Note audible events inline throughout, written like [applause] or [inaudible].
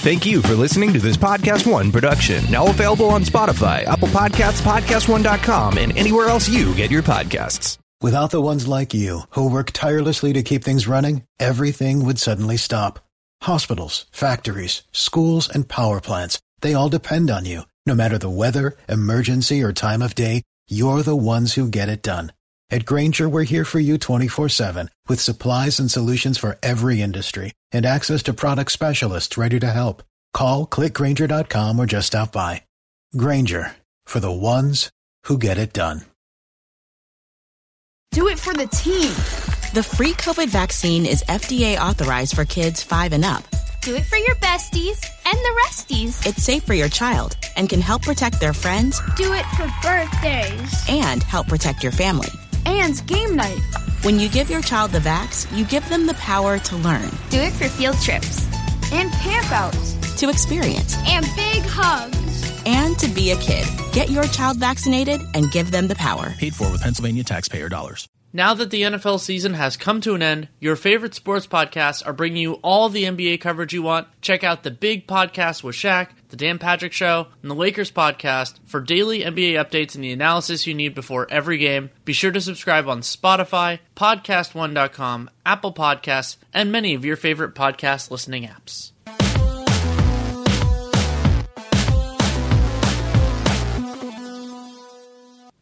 Thank you for listening to this Podcast One production, now available on Spotify, Apple Podcasts, PodcastOne.com, and anywhere else you get your podcasts. Without the ones like you, who work tirelessly to keep things running, everything would suddenly stop. Hospitals, factories, schools, and power plants, they all depend on you. No matter the weather, emergency, or time of day, you're the ones who get it done. At Grainger, we're here for you 24 7 with supplies and solutions for every industry and access to product specialists ready to help. Call clickgrainger.com or just stop by. Grainger for the ones who get it done. Do it for the team. The free COVID vaccine is FDA authorized for kids 5 and up. Do it for your besties and the resties. It's safe for your child and can help protect their friends Do it for birthdays. and help protect your family. And game night. When you give your child the vax, you give them the power to learn, Do it for field trips. And camp outs. to experience, And big hugs. and to be a kid. Get your child vaccinated and give them the power. Paid for with Pennsylvania taxpayer dollars. Now that the NFL season has come to an end, your favorite sports podcasts are bringing you all the NBA coverage you want. Check out the Big Podcast with Shaq, the Dan Patrick Show, and the Lakers Podcast for daily NBA updates and the analysis you need before every game. Be sure to subscribe on Spotify, PodcastOne.com, Apple Podcasts, and many of your favorite podcast listening apps.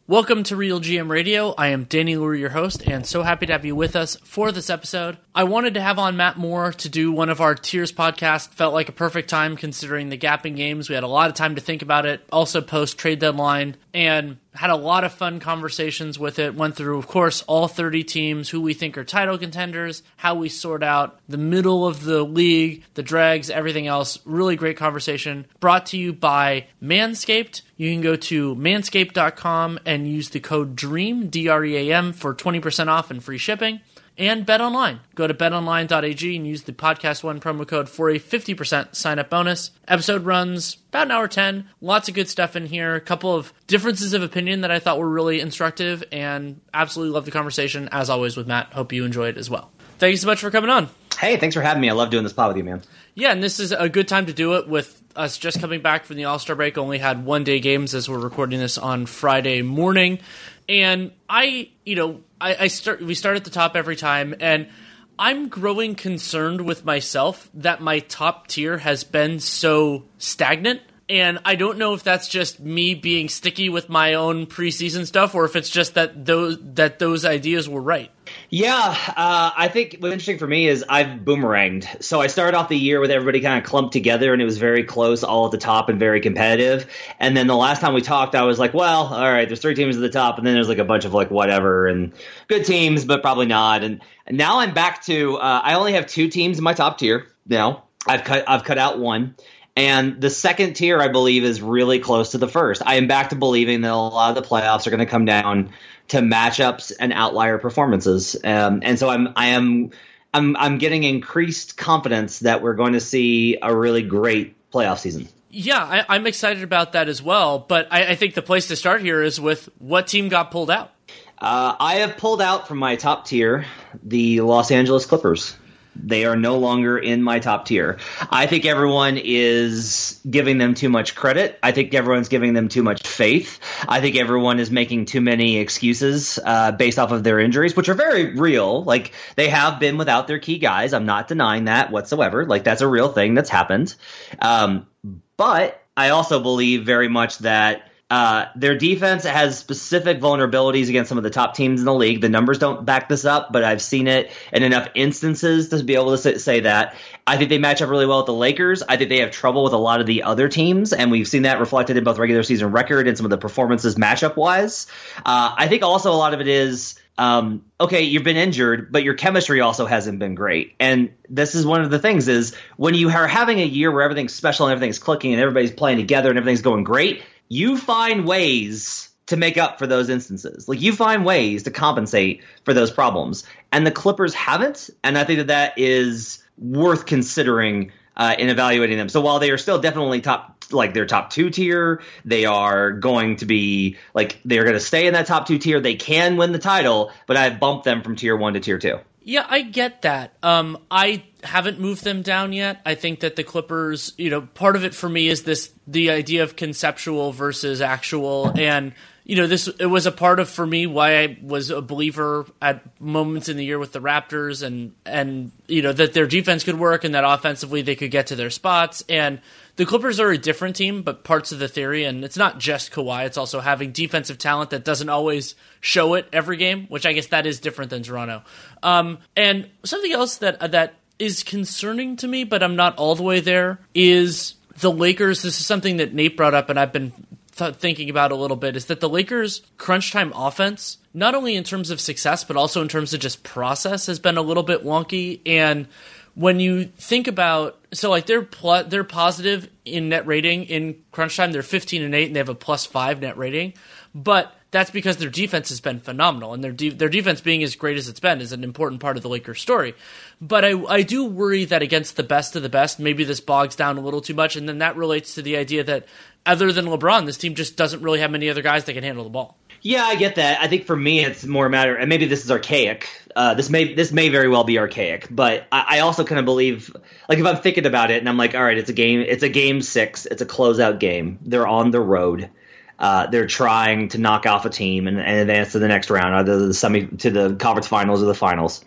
Welcome to Real GM Radio. I am Danny Leroux, your host, and so happy to have you with us for this episode. I wanted to have on Matt Moore to do one of our Tiers podcast. Felt like a perfect time considering the gap in games. We had a lot of time to think about it, also post trade deadline, and had a lot of fun conversations with it. Went through, of course, all 30 teams, who we think are title contenders, how we sort out the middle of the league, the dregs, everything else. Really great conversation. Brought to you by Manscaped. You can go to manscaped.com and use the code DREAM, D R E A M, for 20% off and free shipping. And Bet Online. Go to betonline.ag and use the Podcast One promo code for a 50% sign up bonus. Episode runs about an hour 10. Lots of good stuff in here. A couple of differences of opinion that I thought were really instructive and absolutely love the conversation, as always, with Matt. Hope you enjoyed it as well. Thank you so much for coming on. Hey, thanks for having me. I love doing this pod with you, man. Yeah, and this is a good time to do it with us just coming back from the All Star break. Only had one day games as we're recording this on Friday morning, and I, you know, I, I start. We start at the top every time, and I'm growing concerned with myself that my top tier has been so stagnant. And I don't know if that's just me being sticky with my own preseason stuff, or if it's just that those that those ideas were right. Yeah, uh, I think what's interesting for me is I've boomeranged. So I started off the year with everybody kind of clumped together, and it was very close, all at the top, and very competitive. And then the last time we talked, I was like, "Well, all right, there's three teams at the top, and then there's like a bunch of like whatever and good teams, but probably not." And now I'm back to uh, I only have two teams in my top tier now. I've cut I've cut out one. And the second tier, I believe, is really close to the first. I am back to believing that a lot of the playoffs are going to come down to matchups and outlier performances. Um, and so I'm I am I'm I'm getting increased confidence that we're going to see a really great playoff season. Yeah, I, I'm excited about that as well. But I, I think the place to start here is with what team got pulled out. Uh, I have pulled out from my top tier the Los Angeles Clippers. They are no longer in my top tier. I think everyone is giving them too much credit. I think everyone's giving them too much faith. I think everyone is making too many excuses uh, based off of their injuries, which are very real. Like they have been without their key guys. I'm not denying that whatsoever. Like that's a real thing that's happened. Um, but I also believe very much that uh, their defense has specific vulnerabilities against some of the top teams in the league. The numbers don't back this up, but I've seen it in enough instances to be able to say, that. I think they match up really well with the Lakers. I think they have trouble with a lot of the other teams, and we've seen that reflected in both regular season record and some of the performances matchup wise. Uh, I think also a lot of it is um, okay, you've been injured, but your chemistry also hasn't been great. And this is one of the things is when you are having a year where everything's special and everything's clicking and everybody's playing together and everything's going great, you find ways to make up for those instances. Like you find ways to compensate for those problems. And the Clippers haven't, and I think that that is worth considering uh, in evaluating them. So while they are still definitely top, like their top two tier, they are going to be like they're going to stay in that top two tier. They can win the title, but I've bumped them from tier one to tier two. Yeah, I get that. Um, I haven't moved them down yet. I think that the Clippers, you know, part of it for me is this the idea of conceptual versus actual and you know, this it was a part of for me why I was a believer at moments in the year with the Raptors and and you know that their defense could work and that offensively they could get to their spots and the Clippers are a different team, but parts of the theory, and it's not just Kawhi, it's also having defensive talent that doesn't always show it every game, which I guess that is different than Toronto. Um, and something else that that is concerning to me, but I'm not all the way there, is the Lakers. This is something that Nate brought up, and I've been th- thinking about a little bit, is that the Lakers' crunch time offense, not only in terms of success, but also in terms of just process, has been a little bit wonky. And when you think about so like they're pl- they're positive in net rating in crunch time. They're 15 and 8 and they have a plus 5 net rating. But that's because their defense has been phenomenal and their de- their defense being as great as it's been is an important part of the Lakers story. But I I do worry that against the best of the best maybe this bogs down a little too much and then that relates to the idea that other than LeBron this team just doesn't really have many other guys that can handle the ball yeah, I get that. I think for me, it's more a matter, and maybe this is archaic. Uh, this may this may very well be archaic, but I, I also kind of believe, like if I'm thinking about it, and I'm like, all right, it's a game, it's a game six, it's a closeout game. They're on the road. Uh, they're trying to knock off a team and, and, advance to the next round, either the semi to the conference finals or the finals.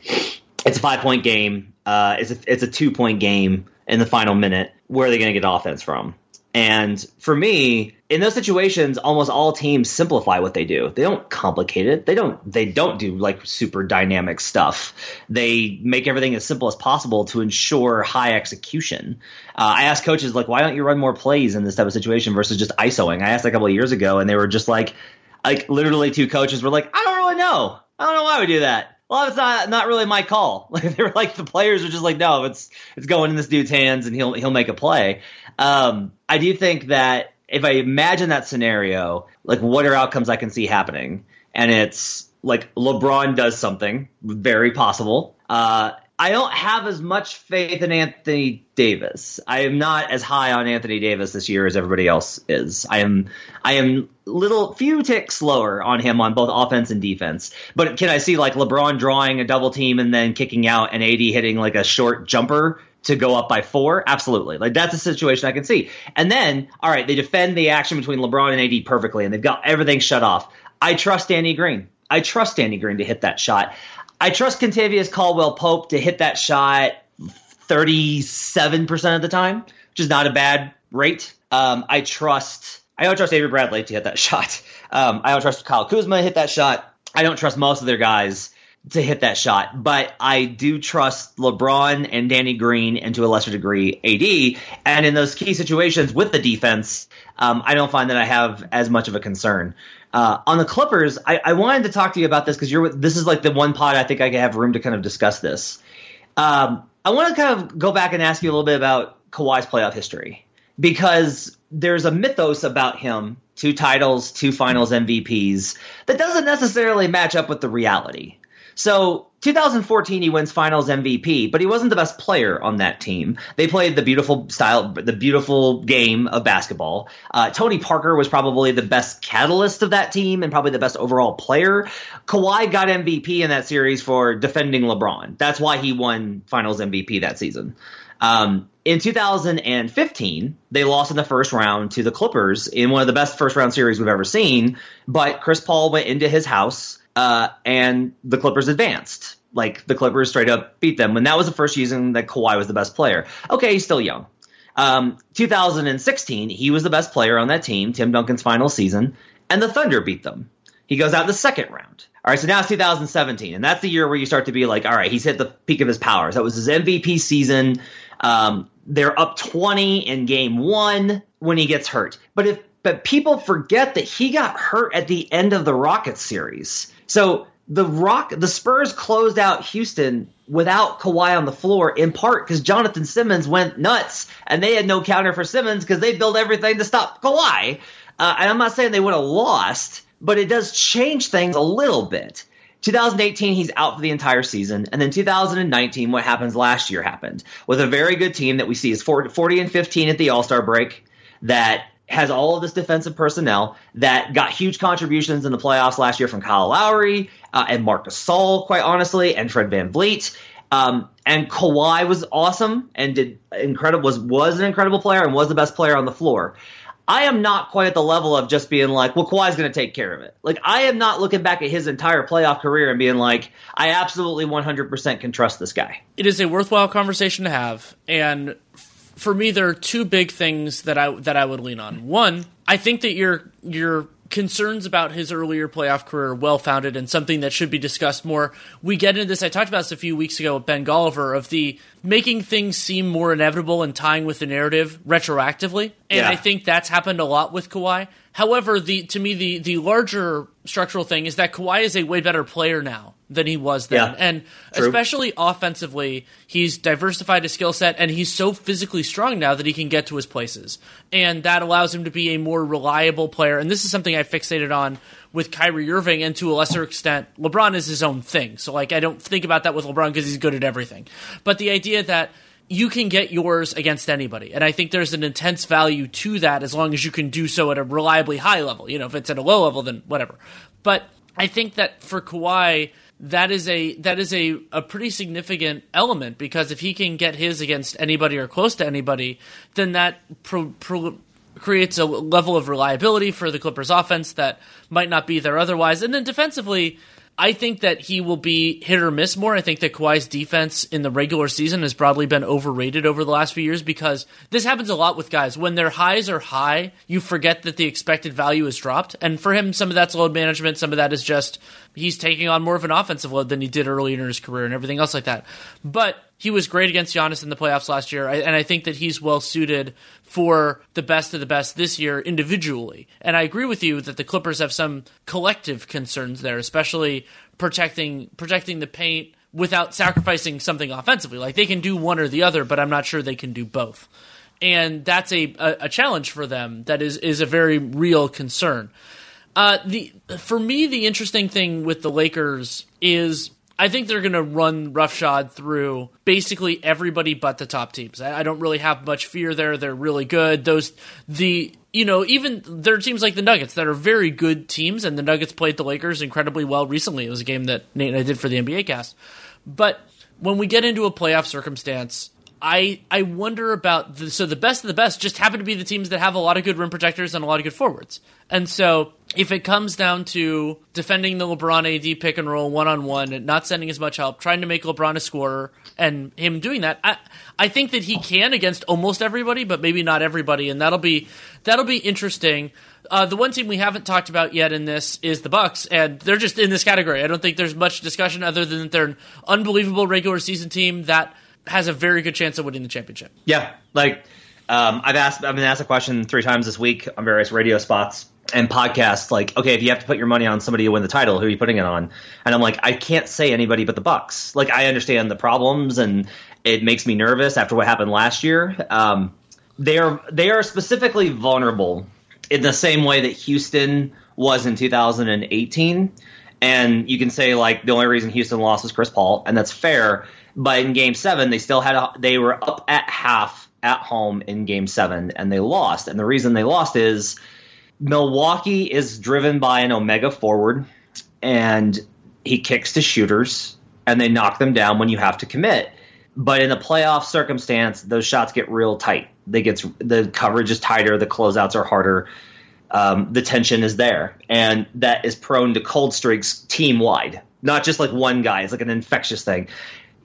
It's a five point game. Uh, it's a it's a two point game in the final minute. Where are they going to get offense from? And for me, in those situations, almost all teams simplify what they do. They don't complicate it. They don't they don't do like super dynamic stuff. They make everything as simple as possible to ensure high execution. Uh, I asked coaches like, why don't you run more plays in this type of situation versus just ISOing? I asked a couple of years ago, and they were just like, like literally two coaches were like, I don't really know. I don't know why we do that. Well, it's not not really my call. [laughs] Like they were like the players are just like, no, it's it's going in this dude's hands and he'll he'll make a play. Um, I do think that if I imagine that scenario, like what are outcomes I can see happening, and it's like LeBron does something very possible. Uh, I don't have as much faith in Anthony Davis. I am not as high on Anthony Davis this year as everybody else is. I am I am little few ticks slower on him on both offense and defense. But can I see like LeBron drawing a double team and then kicking out and AD hitting like a short jumper to go up by four? Absolutely. Like that's a situation I can see. And then, all right, they defend the action between LeBron and AD perfectly, and they've got everything shut off. I trust Danny Green. I trust Danny Green to hit that shot. I trust Kentavious Caldwell Pope to hit that shot 37% of the time, which is not a bad rate. Um, I trust I don't trust Avery Bradley to hit that [laughs] shot. Um, I don't trust Kyle Kuzma to hit that shot. I don't trust most of their guys to hit that shot, but I do trust LeBron and Danny Green and to a lesser degree AD. And in those key situations with the defense, um, I don't find that I have as much of a concern. Uh, on the Clippers, I, I, wanted to talk to you about this because you're this is like the one pod I think I have room to kind of discuss this. Um, I want to kind of go back and ask you a little bit about Kawhi's playoff history because there's a mythos about him two titles, two finals MVPs that doesn't necessarily match up with the reality. So 2014 he wins finals MVP, but he wasn't the best player on that team. They played the beautiful style, the beautiful game of basketball. Uh, Tony Parker was probably the best catalyst of that team and probably the best overall player. Kawhi got MVP in that series for defending LeBron. That's why he won finals MVP that season. Um, in 2015, they lost in the first round to the Clippers in one of the best first round series we've ever seen. But Chris Paul went into his house uh, and the Clippers advanced. Like the Clippers straight up beat them. When that was the first season that Kawhi was the best player. Okay, he's still young. Um, 2016, he was the best player on that team, Tim Duncan's final season, and the Thunder beat them. He goes out in the second round. All right, so now it's 2017, and that's the year where you start to be like, all right, he's hit the peak of his powers. That was his MVP season. Um, they're up 20 in game one when he gets hurt. But if but people forget that he got hurt at the end of the Rockets series. So the Rock the Spurs closed out Houston without Kawhi on the floor in part because Jonathan Simmons went nuts and they had no counter for Simmons because they built everything to stop Kawhi. Uh, and I'm not saying they would have lost, but it does change things a little bit. 2018, he's out for the entire season. And then 2019, what happens last year happened with a very good team that we see is 40 and 15 at the All Star break that has all of this defensive personnel that got huge contributions in the playoffs last year from Kyle Lowry uh, and Marc Gasol, quite honestly, and Fred VanVleet. Um, and Kawhi was awesome and did incredible was was an incredible player and was the best player on the floor. I am not quite at the level of just being like, well, Kawhi's going to take care of it. Like, I am not looking back at his entire playoff career and being like, I absolutely 100% can trust this guy. It is a worthwhile conversation to have, and for me, there are two big things that I that I would lean on. One, I think that your your concerns about his earlier playoff career are well founded and something that should be discussed more. We get into this. I talked about this a few weeks ago with Ben Golliver of the making things seem more inevitable and tying with the narrative retroactively. And Yeah. I think that's happened a lot with Kawhi. However, the to me the the larger structural thing is that Kawhi is a way better player now than he was then. Yeah. And True. especially offensively, he's diversified his skill set and he's so physically strong now that he can get to his places. And that allows him to be a more reliable player. And this is something I fixated on with Kyrie Irving and to a lesser extent, LeBron is his own thing. So like I don't think about that with LeBron because he's good at everything. But the idea that you can get yours against anybody. And I think there's an intense value to that as long as you can do so at a reliably high level. You know, if it's at a low level, then whatever. But I think that for Kawhi, that is a that is a, a pretty significant element because if he can get his against anybody or close to anybody, then that pro, pro, creates a level of reliability for the Clippers offense that might not be there otherwise. And then defensively, I think that he will be hit or miss more. I think that Kawhi's defense in the regular season has broadly been overrated over the last few years because this happens a lot with guys. When their highs are high, you forget that the expected value is dropped. And for him, some of that's load management, some of that is just he's taking on more of an offensive load than he did earlier in his career and everything else like that. But he was great against Giannis in the playoffs last year, and I think that he's well suited for the best of the best this year individually. And I agree with you that the Clippers have some collective concerns there, especially protecting protecting the paint without sacrificing something offensively. Like they can do one or the other, but I'm not sure they can do both. And that's a, a, a challenge for them that is is a very real concern. Uh, the for me, the interesting thing with the Lakers is I think they're going to run roughshod through basically everybody but the top teams. I, I don't really have much fear there. They're really good. Those the you know even there are teams like the Nuggets that are very good teams, and the Nuggets played the Lakers incredibly well recently. It was a game that Nate and I did for the NBA cast, but when we get into a playoff circumstance. I, I wonder about the, so the best of the best just happen to be the teams that have a lot of good rim protectors and a lot of good forwards. And so if it comes down to defending the LeBron AD pick and roll one on one and not sending as much help, trying to make LeBron a scorer and him doing that, I I think that he can against almost everybody, but maybe not everybody, and that'll be that'll be interesting. Uh, the one team we haven't talked about yet in this is the Bucks, and they're just in this category. I don't think there's much discussion other than that they're an unbelievable regular season team that has a very good chance of winning the championship. Yeah, like um, I've asked, I've been asked a question three times this week on various radio spots and podcasts. Like, okay, if you have to put your money on somebody to win the title, who are you putting it on? And I'm like, I can't say anybody but the Bucks. Like, I understand the problems, and it makes me nervous after what happened last year. Um, they are they are specifically vulnerable in the same way that Houston was in 2018. And you can say like the only reason Houston lost was Chris Paul, and that's fair. But in Game Seven, they still had a, they were up at half at home in Game Seven, and they lost. And the reason they lost is Milwaukee is driven by an Omega forward, and he kicks to shooters, and they knock them down when you have to commit. But in a playoff circumstance, those shots get real tight. They get the coverage is tighter, the closeouts are harder, um, the tension is there, and that is prone to cold streaks team wide, not just like one guy. It's like an infectious thing.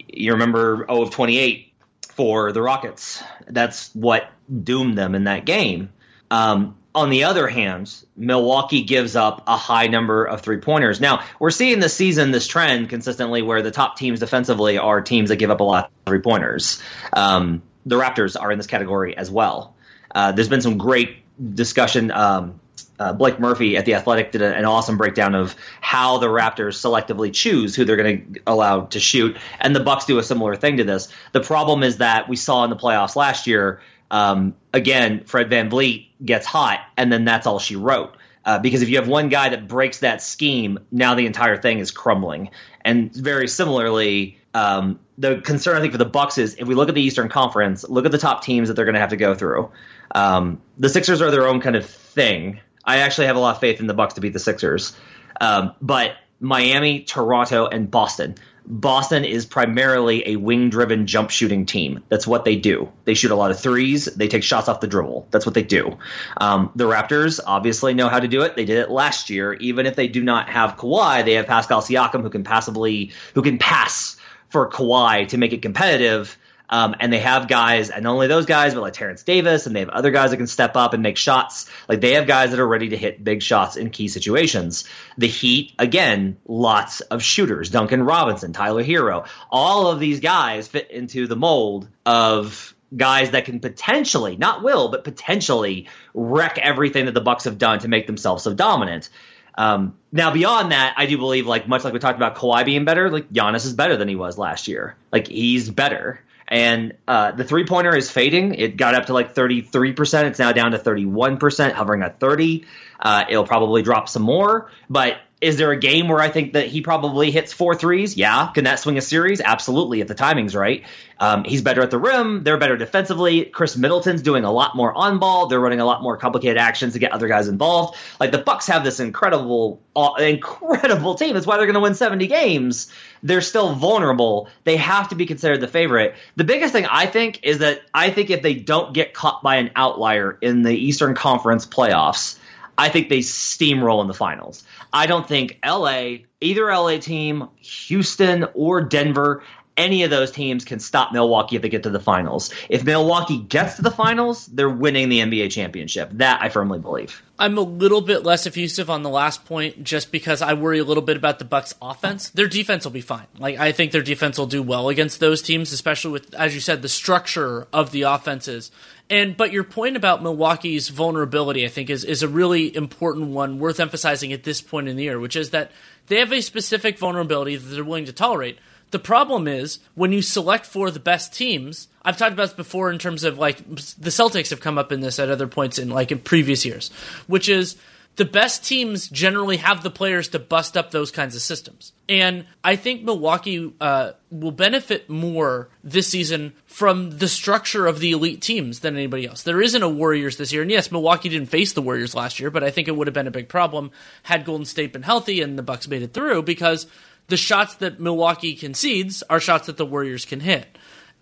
You remember 0 of 28 for the Rockets. That's what doomed them in that game. Um, on the other hand, Milwaukee gives up a high number of three pointers. Now, we're seeing this season this trend consistently where the top teams defensively are teams that give up a lot of three pointers. Um, the Raptors are in this category as well. Uh, there's been some great discussion. Um, uh, Blake Murphy at the Athletic did a, an awesome breakdown of how the Raptors selectively choose who they're going to allow to shoot, and the Bucks do a similar thing to this. The problem is that we saw in the playoffs last year. Um, again, Fred VanVleet gets hot, and then that's all she wrote. Uh, because if you have one guy that breaks that scheme, now the entire thing is crumbling. And very similarly, um, the concern I think for the Bucks is if we look at the Eastern Conference, look at the top teams that they're going to have to go through. Um, the Sixers are their own kind of thing. I actually have a lot of faith in the Bucks to beat the Sixers, um, but Miami, Toronto, and Boston. Boston is primarily a wing driven jump shooting team. That's what they do. They shoot a lot of threes. They take shots off the dribble. That's what they do. Um, the Raptors obviously know how to do it. They did it last year. Even if they do not have Kawhi, they have Pascal Siakam who can passably who can pass for Kawhi to make it competitive. Um, and they have guys, and not only those guys, but like Terrence Davis, and they have other guys that can step up and make shots. Like they have guys that are ready to hit big shots in key situations. The Heat, again, lots of shooters. Duncan Robinson, Tyler Herro. all of these guys fit into the mold of guys that can potentially, not will, but potentially wreck everything that the Bucks have done to make themselves so dominant. Um, now, beyond that, I do believe, like much like we talked about Kawhi being better, like Giannis is better than he was last year. Like he's better. And uh, the three pointer is fading. It got up to like 33%. It's now down to 31%, hovering at 30. Uh, it'll probably drop some more. But is there a game where I think that he probably hits four threes? Yeah. Can that swing a series? Absolutely, if the timing's right. Um, he's better at the rim. They're better defensively. Khris Middleton's doing a lot more on ball. They're running a lot more complicated actions to get other guys involved. Like the Bucks have this incredible, uh, incredible team. That's why they're going to win 70 games. They're still vulnerable. They have to be considered the favorite. The biggest thing I think is that I think if they don't get caught by an outlier in the Eastern Conference playoffs, I think they steamroll in the finals. I don't think LA, either LA team, Houston, or Denver, any of those teams can stop Milwaukee if they get to the finals. If Milwaukee gets to the finals, they're winning the NBA championship. That I firmly believe. I'm a little bit less effusive on the last point just because I worry a little bit about the Bucks offense. Their defense will be fine. Like I think their defense will do well against those teams, especially with as you said the structure of the offenses. And but your point about Milwaukee's vulnerability I think is is a really important one worth emphasizing at this point in the year, which is that they have a specific vulnerability that they're willing to tolerate. The problem is when you select for the best teams. I've talked about this before in terms of like the Celtics have come up in this at other points in like in previous years, which is the best teams generally have the players to bust up those kinds of systems. And I think Milwaukee uh, will benefit more this season from the structure of the elite teams than anybody else. There isn't a Warriors this year. And yes, Milwaukee didn't face the Warriors last year, but I think it would have been a big problem had Golden State been healthy and the Bucks made it through because the shots that Milwaukee concedes are shots that the Warriors can hit.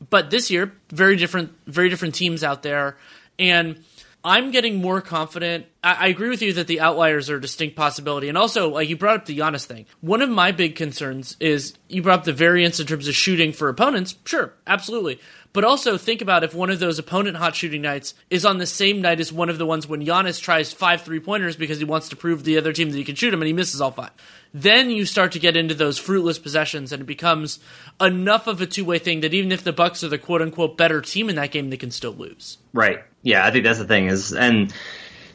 But this year, very different, very different teams out there, and I'm getting more confident. I, I, agree with you that the outliers are a distinct possibility, and also like you brought up the Giannis thing. One of my big concerns is you brought up the variance in terms of shooting for opponents. Sure, absolutely. But also think about if one of those opponent hot shooting nights is on the same night as one of the ones when Giannis tries five three pointers because he wants to prove the other team that he can shoot them and he misses all five. Then you start to get into those fruitless possessions and it becomes enough of a two way thing that even if the Bucks are the quote unquote better team in that game, they can still lose. Right. Yeah, I think that's the thing is and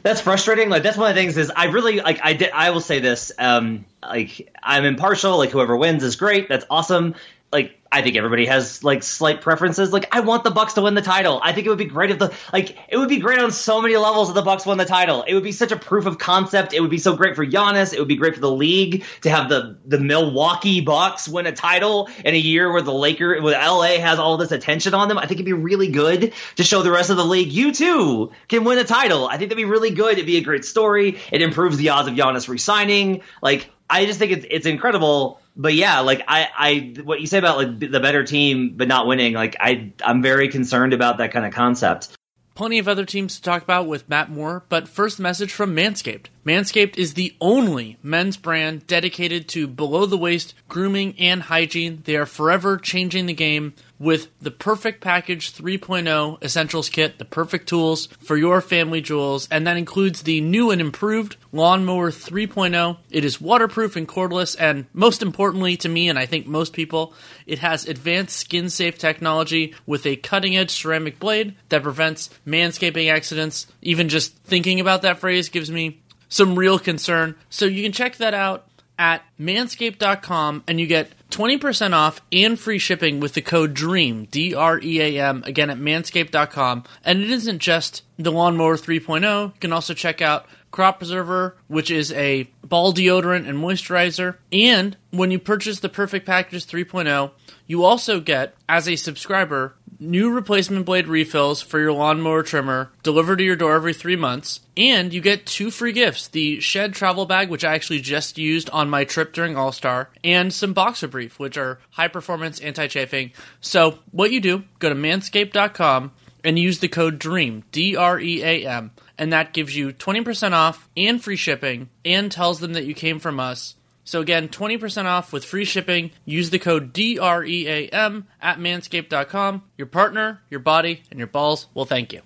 that's frustrating. Like that's one of the things is I really like I did I will say this um like I'm impartial like whoever wins is great that's awesome like I think everybody has like slight preferences. Like I want the Bucks to win the title. I think it would be great if the like it would be great on so many levels if the Bucks won the title. It would be such a proof of concept. It would be so great for Giannis. It would be great for the league to have the the Milwaukee Bucks win a title in a year where the Laker where LA has all this attention on them. I think it'd be really good to show the rest of the league you too can win a title. I think that'd be really good. It'd be a great story. It improves the odds of Giannis resigning. Like I just think it's it's incredible but yeah, like I, I, what you say about like the better team but not winning, like I, I'm very concerned about that kind of concept. Plenty of other teams to talk about with Matt Moore, but first message from Manscaped. Manscaped is the only men's brand dedicated to below the waist grooming and hygiene. They are forever changing the game with the Perfect Package 3.0 Essentials Kit, the perfect tools for your family jewels, and that includes the new and improved Lawnmower 3.0. It is waterproof and cordless, and most importantly to me, and I think most people, it has advanced skin safe technology with a cutting edge ceramic blade that prevents manscaping accidents. Even just thinking about that phrase gives me some real concern. So you can check that out at manscaped.com and you get 20% off and free shipping with the code DREAM, D R E A M, again at manscaped.com. And it isn't just the Lawnmower 3.0, you can also check out Crop Preserver, which is a ball deodorant and moisturizer. And when you purchase the Perfect Package 3.0, you also get, as a subscriber, new replacement blade refills for your lawnmower trimmer delivered to your door every three months. And you get two free gifts the Shed travel bag, which I actually just used on my trip during All Star, and some Boxer Brief, which are high performance anti chafing. So, what you do, go to manscaped.com and use the code DREAM, D R E A M, and that gives you 20% off and free shipping and tells them that you came from us. So again, 20% off with free shipping. Use the code DREAM at manscaped.com. Your partner, your body, and your balls will thank you.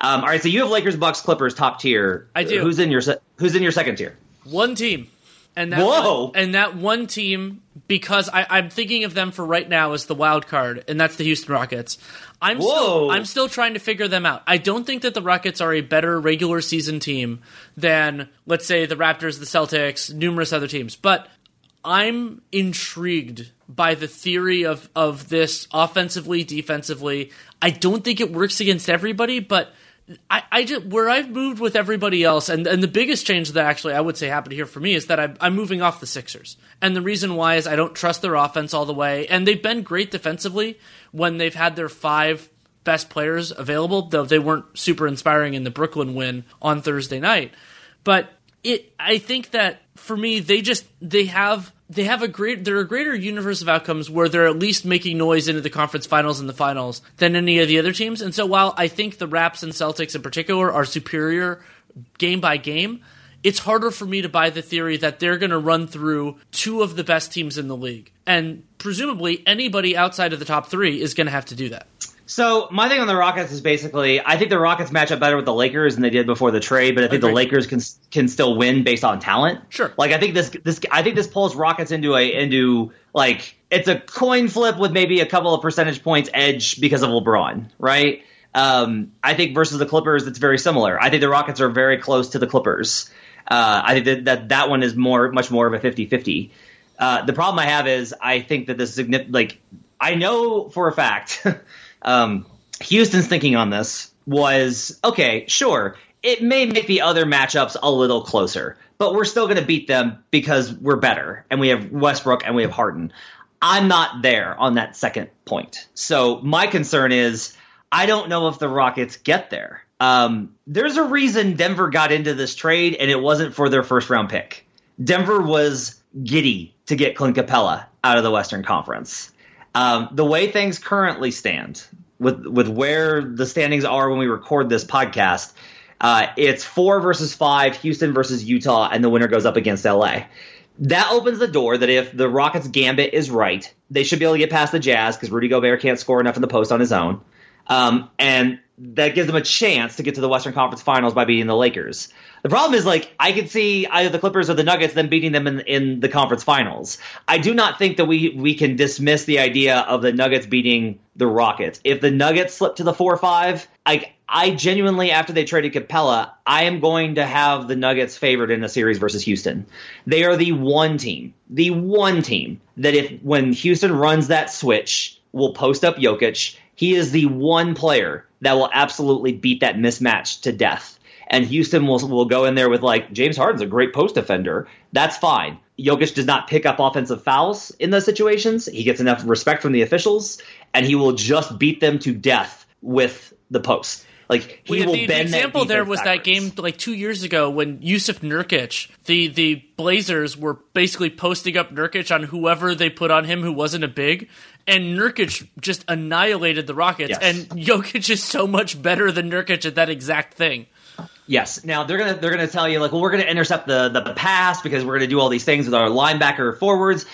Um, all right, so you have Lakers, Bucks, Clippers top tier. I do. Who's in your se- Who's in your second tier? One team. And that Whoa. One, and that one team, because I, I'm thinking of them for right now as the wild card, and that's the Houston Rockets. I'm Whoa. still I'm still trying to figure them out. I don't think that the Rockets are a better regular season team than let's say the Raptors, the Celtics, numerous other teams. But I'm intrigued by the theory of of this offensively, defensively. I don't think it works against everybody, but I, I just where I've moved with everybody else, and, and the biggest change that actually I would say happened here for me is that I'm, I'm moving off the Sixers, and the reason why is I don't trust their offense all the way, and they've been great defensively when they've had their five best players available, though they weren't super inspiring in the Brooklyn win on Thursday night, but it I think that for me they just they have they have a great they're a greater universe of outcomes where they're at least making noise into the conference finals and the finals than any of the other teams. And so while I think the Raps and Celtics in particular are superior game by game, it's harder for me to buy the theory that they're going to run through two of the best teams in the league. And presumably anybody outside of the top 3 is going to have to do that. So my thing on the Rockets is basically, I think the Rockets match up better with the Lakers than they did before the trade, but I think the Lakers can can still win based on talent. Sure. Like I think this this I think this pulls Rockets into a into like it's a coin flip with maybe a couple of percentage points edge because of LeBron, right? Um, I think versus the Clippers, it's very similar. I think the Rockets are very close to the Clippers. Uh, I think that, that that one is more much more of a 50-50. Uh, the problem I have is I think that this significant like I know for a fact [laughs] um, Houston's thinking on this was okay, sure, it may make the other matchups a little closer, but we're still going to beat them because we're better and we have Westbrook and we have Harden. I'm not there on that second point. So my concern is I don't know if the Rockets get there. Um, there's a reason Denver got into this trade, and it wasn't for their first round pick. Denver was giddy to get Clint Capela out of the Western Conference. Um, the way things currently stand, with with where the standings are when we record this podcast, uh, it's four versus five, Houston versus Utah, and the winner goes up against LA. That opens the door that if the Rockets' gambit is right, they should be able to get past the Jazz because Rudy Gobert can't score enough in the post on his own. Um, and that gives them a chance to get to the Western Conference Finals by beating the Lakers. The problem is, like, I could see either the Clippers or the Nuggets then beating them in, in the conference finals. I do not think that we we can dismiss the idea of the Nuggets beating the Rockets. If the Nuggets slip to the four or five, I I genuinely after they traded Capela, I am going to have the Nuggets favored in a series versus Houston. They are the one team, the one team that if when Houston runs that switch, will post up Jokic. He is the one player that will absolutely beat that mismatch to death. And Houston will will go in there with like James Harden's a great post defender. That's fine. Jokic does not pick up offensive fouls in those situations. He gets enough respect from the officials, and he will just beat them to death with the post. Like he Well, will the, the bend that example there was that game like two years ago when Jusuf Nurkic, the the Blazers were basically posting up Nurkic on whoever they put on him who wasn't a big, and Nurkic just annihilated the Rockets. Yes. And [laughs] Jokic is so much better than Nurkic at that exact thing. Yes. Now they're gonna they're gonna tell you like, well, we're gonna intercept the the, the pass because we're gonna do all these things with our linebacker forwards.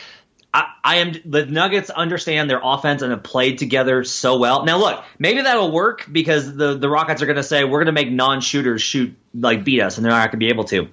I, I am the Nuggets understand their offense and have played together so well. Now look, maybe that'll work because the the Rockets are gonna say we're gonna make non shooters shoot like beat us, and they're not gonna be able to.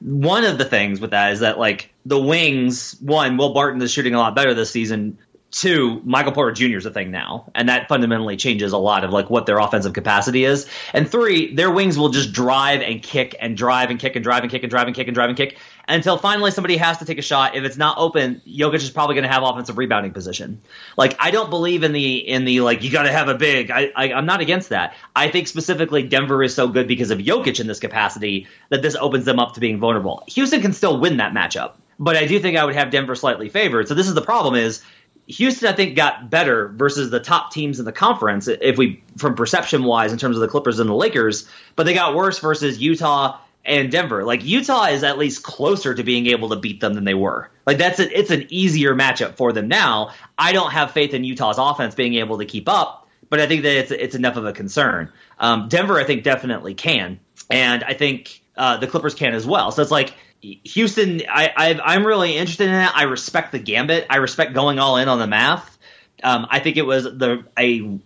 One of the things with that is that like the wings, one, Will Barton is shooting a lot better this season. Two, Michael Porter Jr. is a thing now, and that fundamentally changes a lot of like what their offensive capacity is. And three, their wings will just drive and kick and drive and kick and drive and kick and drive and kick and drive and kick. Until finally somebody has to take a shot. If it's not open, Jokic is probably going to have offensive rebounding position. Like I don't believe in the in the like you got to have a big. I, I I'm not against that. I think specifically Denver is so good because of Jokic in this capacity that this opens them up to being vulnerable. Houston can still win that matchup, but I do think I would have Denver slightly favored. So this is the problem is Houston, I think, got better versus the top teams in the conference, if we from perception wise, in terms of the Clippers and the Lakers, but they got worse versus Utah and Denver. Like Utah is at least closer to being able to beat them than they were. Like that's a, it's an easier matchup for them now. I don't have faith in Utah's offense being able to keep up, but I think that it's it's enough of a concern. Um, Denver, I think, definitely can, and I think uh, the Clippers can as well. So it's like Houston, I, i am really interested in that. I respect the gambit. I respect going all in on the math. Um, I think it was the a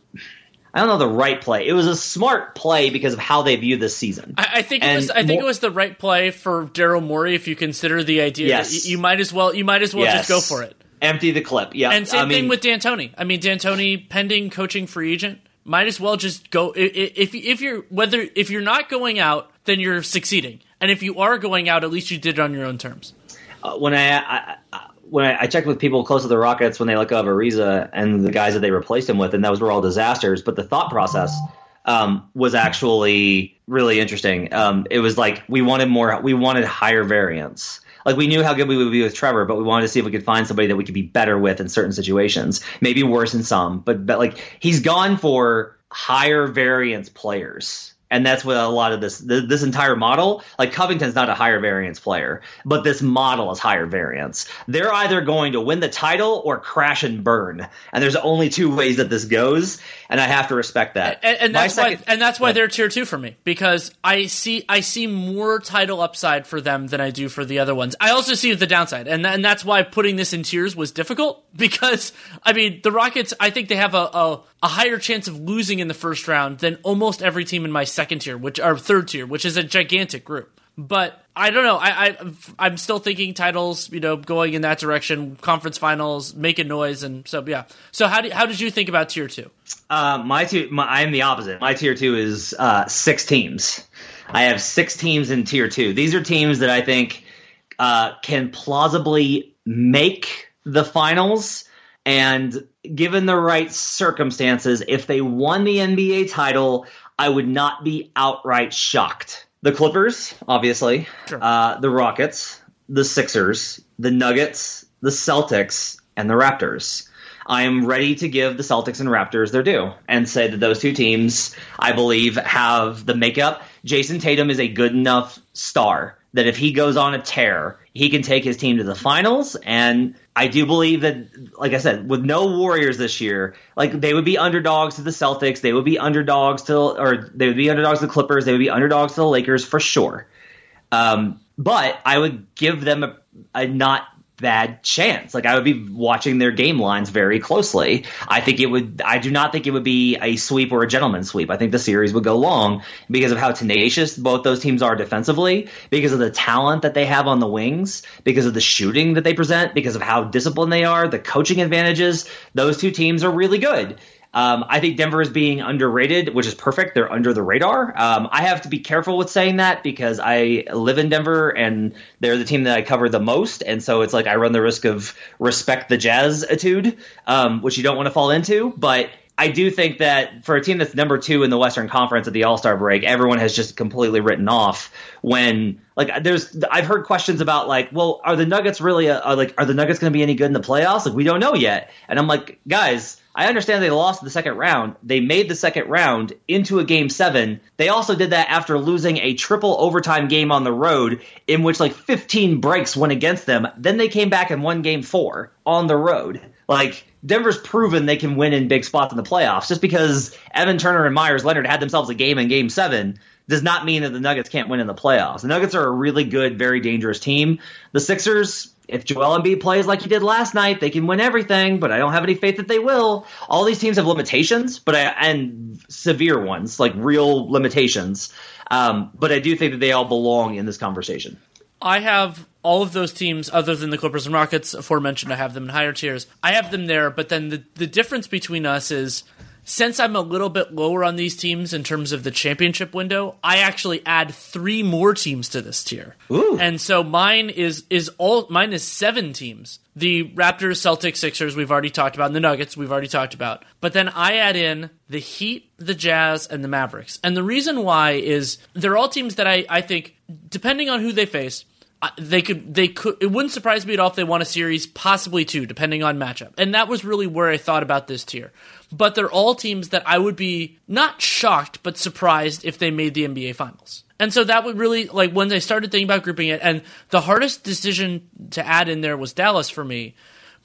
I don't know the right play. It was a smart play because of how they view this season. I, I think it was. I think it was the right play for Daryl Morey if you consider the idea yes. that you, you, might as well you might as well yes. just go for it. Empty the clip. Yeah, and same I thing mean, with D'Antoni. I mean, D'Antoni pending coaching free agent might as well just go if if you're whether if you're not going out then you're succeeding and if you are going out at least you did it on your own terms uh, when I, I, I when I, I, checked with people close to the Rockets when they let go of Ariza and the guys that they replaced him with, and those were all disasters. But the thought process um, was actually really interesting. Um, it was like we wanted more, we wanted higher variance. Like we knew how good we would be with Trevor, but we wanted to see if we could find somebody that we could be better with in certain situations. Maybe worse in some, but but like he's gone for higher variance players and that's what a lot of this this entire model like covington's not a higher variance player but this model is higher variance. They're either going to win the title or crash and burn. And there's only two ways that this goes and i have to respect that and, and that's second, why and that's why yeah. they're tier two for me because i see i see more title upside for them than i do for the other ones i also see the downside and, and that's why putting this in tiers was difficult [laughs] because i mean the rockets i think they have a, a, a higher chance of losing in the first round than almost every team in my second tier, which or third tier, which is a gigantic group. But I don't know. I, I I'm still thinking titles. You know, going in that direction. Conference finals, making noise, and so yeah. So how do, how did you think about tier two? Uh, my tier, I am the opposite. My tier two is uh, six teams. I have six teams in tier two. These are teams that I think uh, can plausibly make the finals and given the right circumstances, if they won the NBA title, I would not be outright shocked. The Clippers, obviously, sure. uh, the Rockets, the Sixers, the Nuggets, the Celtics, and the Raptors. I am ready to give the Celtics and Raptors their due and say that those two teams, I believe, have the makeup. Jayson Tatum is a good enough star that if he goes on a tear, he can take his team to the finals. And I do believe that, like I said, with no Warriors this year, like they would be underdogs to the Celtics, they would be underdogs to, or they would be underdogs to the Clippers, they would be underdogs to the Lakers for sure. Um, but I would give them a, a not bad chance. Like I would be watching their game lines very closely. I think it would. I do not think it would be a sweep or a gentleman sweep. I think the series would go long because of how tenacious both those teams are defensively, because of the talent that they have on the wings, because of the shooting that they present, because of how disciplined they are, the coaching advantages. Those two teams are really good. Um, I think Denver is being underrated, which is perfect. They're under the radar. Um, I have to be careful with saying that because I live in Denver and they're the team that I cover the most. And so it's like I run the risk of respect the Jazz attitude, um, which you don't want to fall into. But I do think that for a team that's number two in the Western Conference at the All Star break, everyone has just completely written off when like there's I've heard questions about like, well, are the Nuggets really a, are like are the Nuggets going to be any good in the playoffs? Like we don't know yet. And I'm like, guys, I understand they lost the second round. They made the second round into a game seven. They also did that after losing a triple overtime game on the road in which like 15 breaks went against them. Then they came back and won game four on the road. Like, Denver's proven they can win in big spots in the playoffs. Just because Evan Turner and Meyers Leonard had themselves a game in game seven does not mean that the Nuggets can't win in the playoffs. The Nuggets are a really good, very dangerous team. The Sixers, if Joel Embiid plays like he did last night, they can win everything, but I don't have any faith that they will. All these teams have limitations, but I, and severe ones, like real limitations. Um, but I do think that they all belong in this conversation. I have all of those teams, other than the Clippers and Rockets, aforementioned. I have them in higher tiers. I have them there, but then the the difference between us is since I'm a little bit lower on these teams in terms of the championship window, I actually add three more teams to this tier. Ooh. And so mine is is all mine is seven teams. The Raptors, Celtics, Sixers we've already talked about, and the Nuggets we've already talked about. But then I add in the Heat, the Jazz, and the Mavericks. And the reason why is they're all teams that I, I think, depending on who they face, they could they could it wouldn't surprise me at all if they won a series possibly two depending on matchup and that was really where i thought about this tier but they're all teams that i would be not shocked but surprised if they made the nba finals and so that would really like when they started thinking about grouping it and the hardest decision to add in there was dallas for me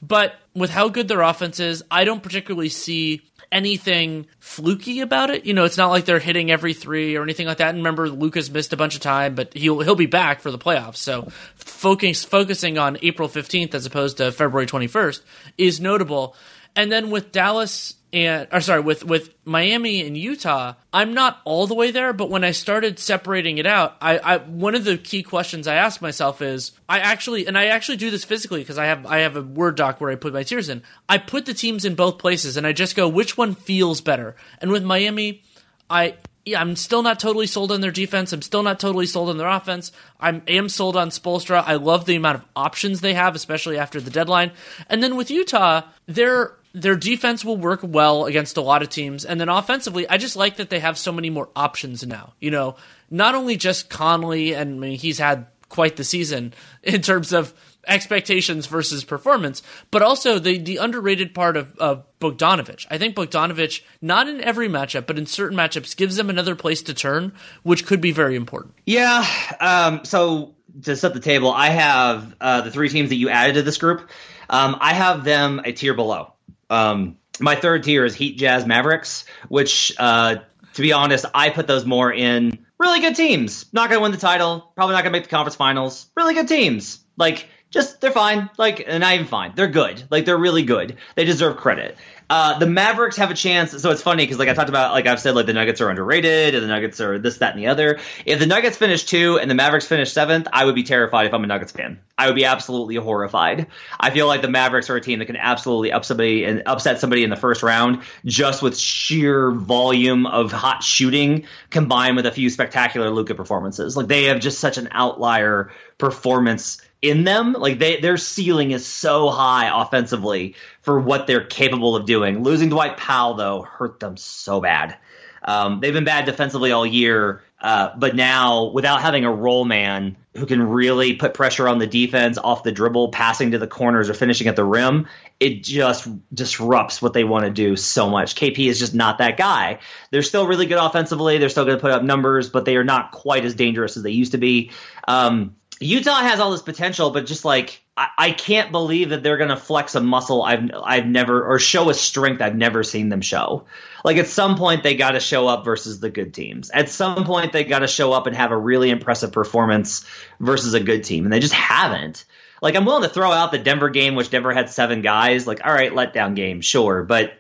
but with how good their offense is i don't particularly see anything fluky about it. You know, it's not like they're hitting every three or anything like that. And remember, Luka's missed a bunch of time, but he'll he'll be back for the playoffs. So focus, focusing on April fifteenth as opposed to February twenty first is notable. And then with Dallas and or sorry, with with Miami and Utah, I'm not all the way there, but when I started separating it out, I, I one of the key questions I asked myself is I actually and I actually do this physically because I have I have a Word doc where I put my tiers in. I put the teams in both places and I just go which one feels better. And with Miami, I yeah, I'm still not totally sold on their defense. I'm still not totally sold on their offense. I am sold on Spoelstra. I love the amount of options they have, especially after the deadline. And then with Utah, their their defense will work well against a lot of teams, and then offensively, I just like that they have so many more options now. You know, not only just Conley, and I mean he's had quite the season [laughs] in terms of expectations versus performance, but also the the underrated part of, of Bogdanovich. I think Bogdanovich, not in every matchup, but in certain matchups, gives them another place to turn, which could be very important. Yeah. Um, so to set the table, I have uh, the three teams that you added to this group. Um, I have them a tier below. Um, my third tier is Heat, Jazz, Mavericks, which, uh, to be honest, I put those more in really good teams. Not going to win the title. Probably not going to make the conference finals. Really good teams. Like, just they're fine. Like, and not even fine. They're good. Like, they're really good. They deserve credit. Uh, the Mavericks have a chance. So it's funny because, like I talked about, like I've said, like the Nuggets are underrated, and the Nuggets are this, that, and the other. If the Nuggets finish two and the Mavericks finish seventh, I would be terrified if I'm a Nuggets fan. I would be absolutely horrified. I feel like the Mavericks are a team that can absolutely up somebody and upset somebody in the first round just with sheer volume of hot shooting combined with a few spectacular Luka performances. Like they have just such an outlier performance in them. Like they their ceiling is so high offensively for what they're capable of doing. Losing Dwight Powell though hurt them so bad. Um, they've been bad defensively all year, uh, but now without having a roll man who can really put pressure on the defense off the dribble, passing to the corners or finishing at the rim, it just disrupts what they want to do so much. KP is just not that guy. They're still really good offensively. They're still going to put up numbers, but they are not quite as dangerous as they used to be. Um, Utah has all this potential, but just like I, I can't believe that they're going to flex a muscle I've I've never or show a strength I've never seen them show. Like at some point they got to show up versus the good teams. At some point they got to show up and have a really impressive performance versus a good team, and they just haven't. Like I'm willing to throw out the Denver game, which Denver had seven guys. Like all right, letdown game, sure, but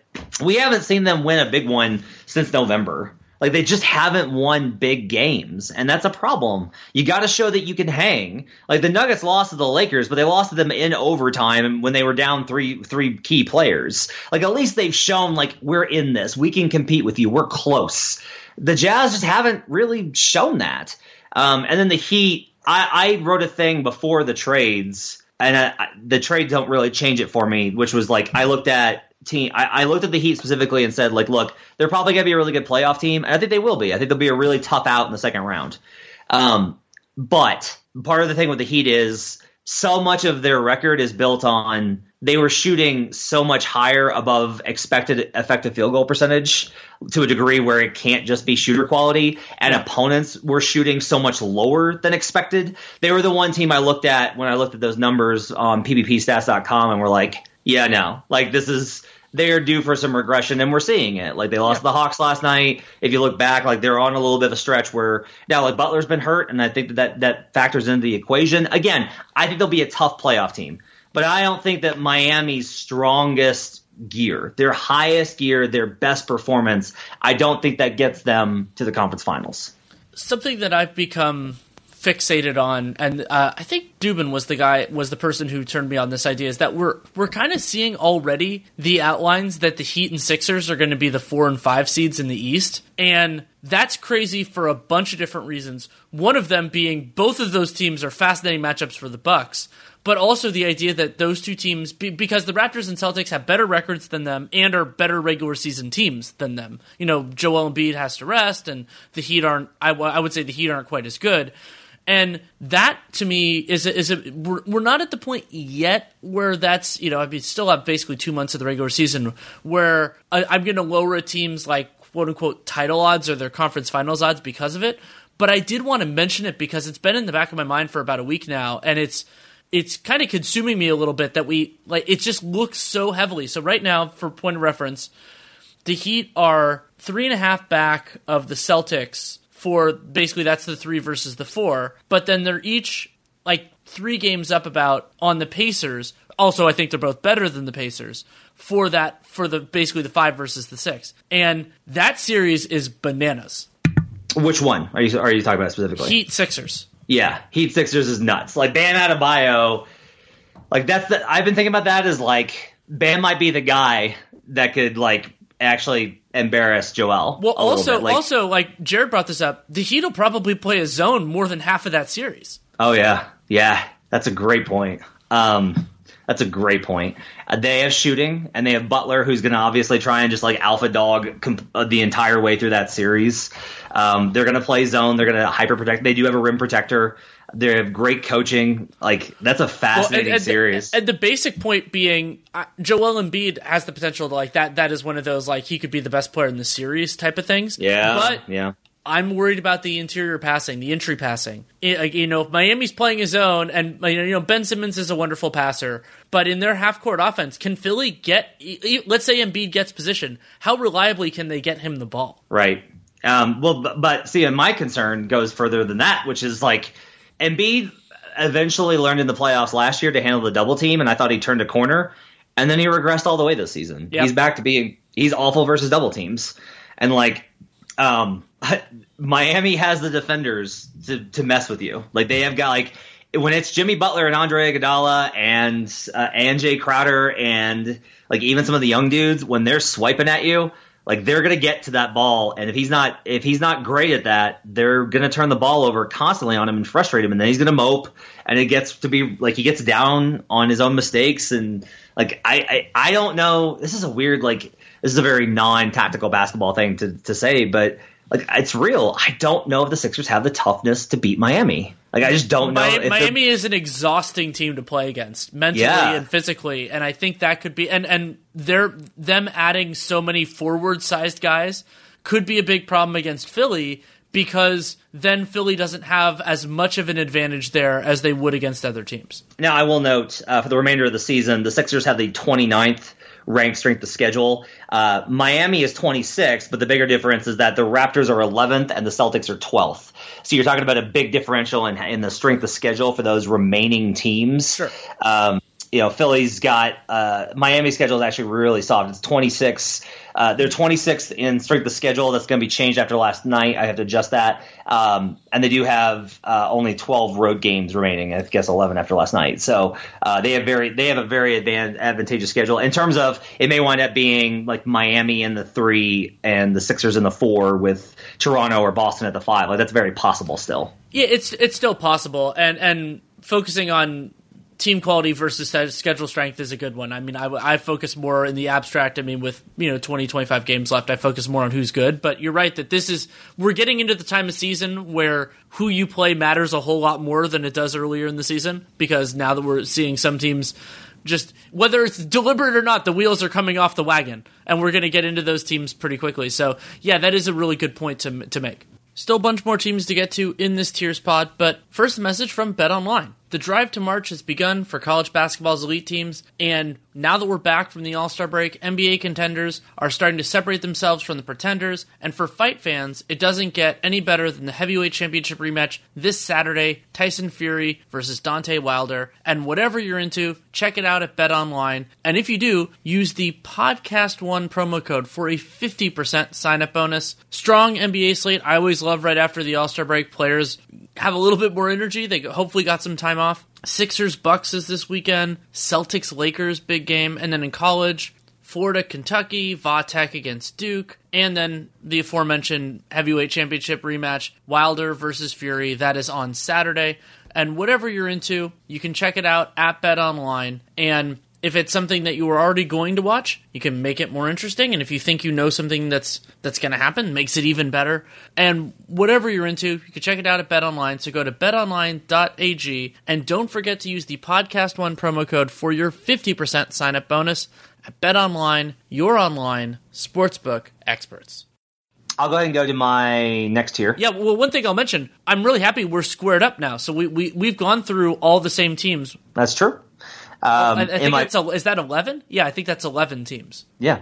we haven't seen them win a big one since November. Like they just haven't won big games, and that's a problem. You got to show that you can hang. Like the Nuggets lost to the Lakers, but they lost to them in overtime when they were down three three key players. Like at least they've shown like we're in this. We can compete with you. We're close. The Jazz just haven't really shown that. Um, and then the Heat. I, I wrote a thing before the trades, and I, the trades don't really change it for me. Which was like I looked at team. I, I, looked at the Heat specifically and said, like, look, they're probably going to be a really good playoff team, and I think they will be. I think they'll be a really tough out in the second round. Um, but part of the thing with the Heat is so much of their record is built on they were shooting so much higher above expected effective field goal percentage to a degree where it can't just be shooter quality and yeah. opponents were shooting so much lower than expected. They were the one team I looked at when I looked at those numbers on pbpstats.com and were like, yeah, no, like this is they are due for some regression, and we're seeing it. Like they lost yeah. the Hawks last night. If you look back, like they're on a little bit of a stretch where now like Butler's been hurt, and I think that that, that factors into the equation. Again, I think they'll be a tough playoff team, but I don't think that Miami's strongest gear, their highest gear, their best performance, I don't think that gets them to the conference finals. Something that I've become fixated on, and uh, I think Dubin was the guy was the person who turned me on this idea is that we're we're kind of seeing already the outlines that the Heat and Sixers are going to be the four and five seeds in the East, and that's crazy for a bunch of different reasons. One of them being both of those teams are fascinating matchups for the Bucks, but also the idea that those two teams, because the Raptors and Celtics have better records than them and are better regular season teams than them. You know, Joel Embiid has to rest, and the Heat aren't. I, I would say the Heat aren't quite as good. And that to me is a, is a, we're, we're not at the point yet where that's you know I mean still have basically two months of the regular season where I, I'm going to lower a team's like quote unquote title odds or their conference finals odds because of it. But I did want to mention it because it's been in the back of my mind for about a week now, and it's it's kind of consuming me a little bit that we like it just looks so heavily. So right now, for point of reference, the Heat are three and a half back of the Celtics for basically that's the three versus the four, but then they're each like three games up about on the Pacers. Also, I think they're both better than the Pacers for that for the basically the five versus the six, and that series is bananas. Which one are you are you talking about specifically? Heat Sixers. Yeah, Heat Sixers is nuts. Like Bam Adebayo, like that's the I've been thinking about that as like Bam might be the guy that could like actually embarrass Joel. Well, also, like, also like Jared brought this up, the Heat will probably play a zone more than half of that series. Oh yeah, yeah, that's a great point. Um, that's a great point. Uh, they have shooting, and they have Butler, who's going to obviously try and just like alpha dog comp- uh, the entire way through that series. Um, they're going to play zone. They're going to hyper protect. They do have a rim protector. They have great coaching. Like that's a fascinating well, and, and series. And the basic point being, Joel Embiid has the potential to like that. That is one of those like he could be the best player in the series type of things. Yeah, but yeah. I'm worried about the interior passing, the entry passing. It, you know, if Miami's playing his own, and you know Ben Simmons is a wonderful passer, but in their half court offense, can Philly get? Let's say Embiid gets position. How reliably can they get him the ball? Right. Um, well, but, but see, my concern goes further than that, which is like Embiid eventually learned in the playoffs last year to handle the double team, and I thought he turned a corner, and then he regressed all the way this season. Yep. He's back to being he's awful versus double teams, and like um, [laughs] Miami has the defenders to, to mess with you. Like they have got like when it's Jimmy Butler and Andre Iguodala and uh, and Jae Crowder and like even some of the young dudes when they're swiping at you, like they're gonna get to that ball, and if he's not if he's not great at that, they're gonna turn the ball over constantly on him and frustrate him, and then he's gonna mope, and it gets to be like he gets down on his own mistakes, and like I I, I don't know. This is a weird like this is a very non tactical basketball thing to to say, but like it's real. I don't know if the Sixers have the toughness to beat Miami. Like I just don't know. Miami, Miami is an exhausting team to play against mentally yeah. and physically, and I think that could be and and they're them adding so many forward sized guys could be a big problem against Philly because then Philly doesn't have as much of an advantage there as they would against other teams. Now I will note uh, for the remainder of the season, the Sixers have the 29th ranked strength of schedule. Uh, Miami is 26, but the bigger difference is that the Raptors are 11th and the Celtics are 12th. So you're talking about a big differential in, in the strength of schedule for those remaining teams. Sure. Um, you know, Philly's got uh, Miami's schedule is actually really soft. It's 26. Uh, they're 26th in strength of schedule. That's going to be changed after last night. I have to adjust that. Um, and they do have uh, only 12 road games remaining. I guess 11 after last night. So uh, they have very they have a very advantageous schedule in terms of it may wind up being like Miami in the three and the Sixers in the four with Toronto or Boston at the five. Like that's very possible still. Yeah, it's it's still possible. And and focusing on team quality versus schedule strength is a good one. I mean, I, I focus more in the abstract. I mean, with, you know, 20, 25 games left, I focus more on who's good. But you're right that this is, we're getting into the time of season where who you play matters a whole lot more than it does earlier in the season because now that we're seeing some teams just, whether it's deliberate or not, the wheels are coming off the wagon. And we're going to get into those teams pretty quickly. So, yeah, that is a really good point to, to make. Still a bunch more teams to get to in this tiers pod, but first message from Bet Online. The drive to March has begun for college basketball's elite teams, and now that we're back from the All Star break, NBA contenders are starting to separate themselves from the pretenders. And for fight fans, it doesn't get any better than the heavyweight championship rematch this Saturday Tyson Fury versus Deontay Wilder. And whatever you're into, check it out at Bet Online. And if you do, use the Podcast One promo code for a 50% sign up bonus. Strong NBA slate. I always love right after the All Star break, players have a little bit more energy. They hopefully got some time off. Sixers Bucks is this weekend. Celtics Lakers big game, and then in college, Florida Kentucky, Vatech against Duke, and then the aforementioned heavyweight championship rematch, Wilder versus Fury. That is on Saturday. And whatever you're into, you can check it out at Bet Online. And if it's something that you were already going to watch, you can make it more interesting. And if you think you know something that's that's going to happen, makes it even better. And whatever you're into, you can check it out at Bet Online. So go to betonline.ag and don't forget to use the podcast one promo code for your 50% sign up bonus at Bet Online, your online sportsbook experts. I'll go ahead and go to my next tier. Yeah, well, one thing I'll mention, I'm really happy we're squared up now. So we, we, we've gone through all the same teams. That's true. Um, I, I think my, that's a, is that eleven? Yeah, I think that's eleven teams. Yeah,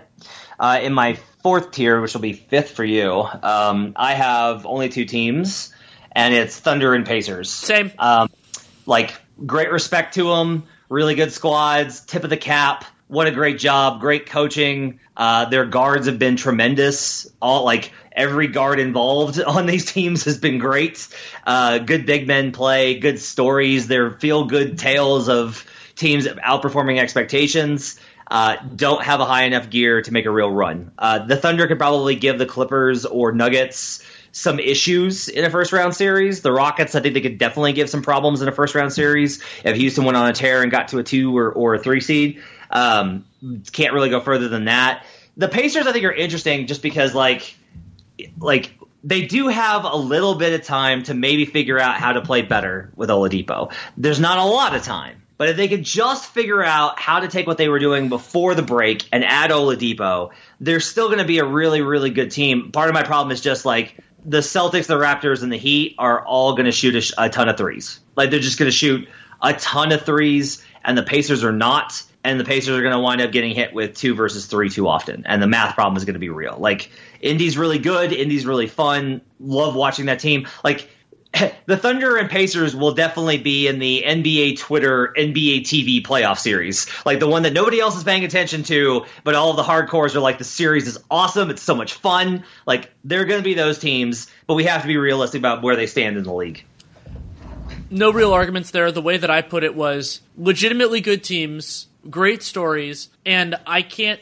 uh, in my fourth tier, which will be fifth for you, um, I have only two teams, and it's Thunder and Pacers. Same. Um, like great respect to them, really good squads, tip of the cap. What a great job, great coaching. Uh, their guards have been tremendous. All like every guard involved [laughs] on these teams has been great. Uh, good big men play, good stories. They're feel good tales of teams outperforming expectations. Uh, don't have a high enough gear to make a real run. Uh, the Thunder could probably give the Clippers or Nuggets some issues in a first round series. The Rockets, I think they could definitely give some problems in a first round series if Houston went on a tear and got to a two or, or a three seed. Um, can't really go further than that. The Pacers, I think, are interesting just because, like, like they do have a little bit of time to maybe figure out how to play better with Oladipo. There's not a lot of time. But if they could just figure out how to take what they were doing before the break and add Oladipo, they're still going to be a really, really good team. Part of my problem is just like the Celtics, the Raptors, and the Heat are all going to shoot a, a, ton of threes. Like they're just going to shoot a ton of threes, and the Pacers are not. And the Pacers are going to wind up getting hit with two versus three too often, and the math problem is going to be real. Like Indy's really good, Indy's really fun. Love watching that team. Like [coughs] the Thunder and Pacers will definitely be in the NBA Twitter NBA TV playoff series, like the one that nobody else is paying attention to, but all the hardcores are like the series is awesome, it's so much fun. Like they're going to be those teams, but we have to be realistic about where they stand in the league. No real arguments there. The way that I put it was legitimately good teams, great stories, and I can't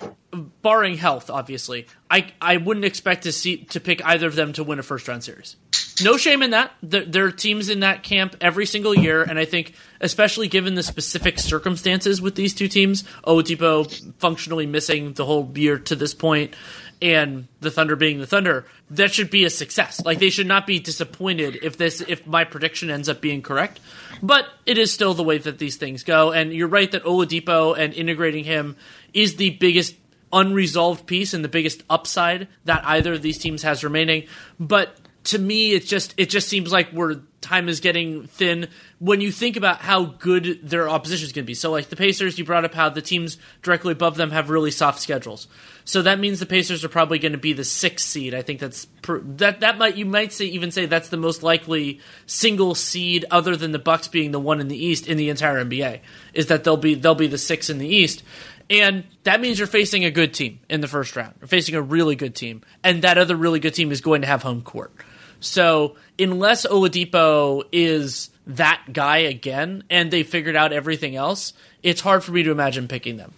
barring health obviously. I I wouldn't expect to see to pick either of them to win a first round series no shame in that. There, are teams in that camp every single year, and I think, especially given the specific circumstances with these two teams, Oladipo functionally missing the whole year to this point, and the Thunder being the Thunder, that should be a success. Like they should not be disappointed if this if my prediction ends up being correct. But it is still the way that these things go, and you're right that Oladipo and integrating him is the biggest unresolved piece and the biggest upside that either of these teams has remaining. But to me it just it just seems like we're time is getting thin when you think about how good their opposition is going to be. So like the Pacers, you brought up how the teams directly above them have really soft schedules. So that means the Pacers are probably going to be the sixth seed. I think that's that that might you might say even say that's the most likely single seed other than the Bucks being the one in the East in the entire NBA. Is that they'll be they'll be the six in the East. And that means you're facing a good team in the first round. You're facing a really good team. And that other really good team is going to have home court. So unless Oladipo is that guy again, and they figured out everything else, it's hard for me to imagine picking them.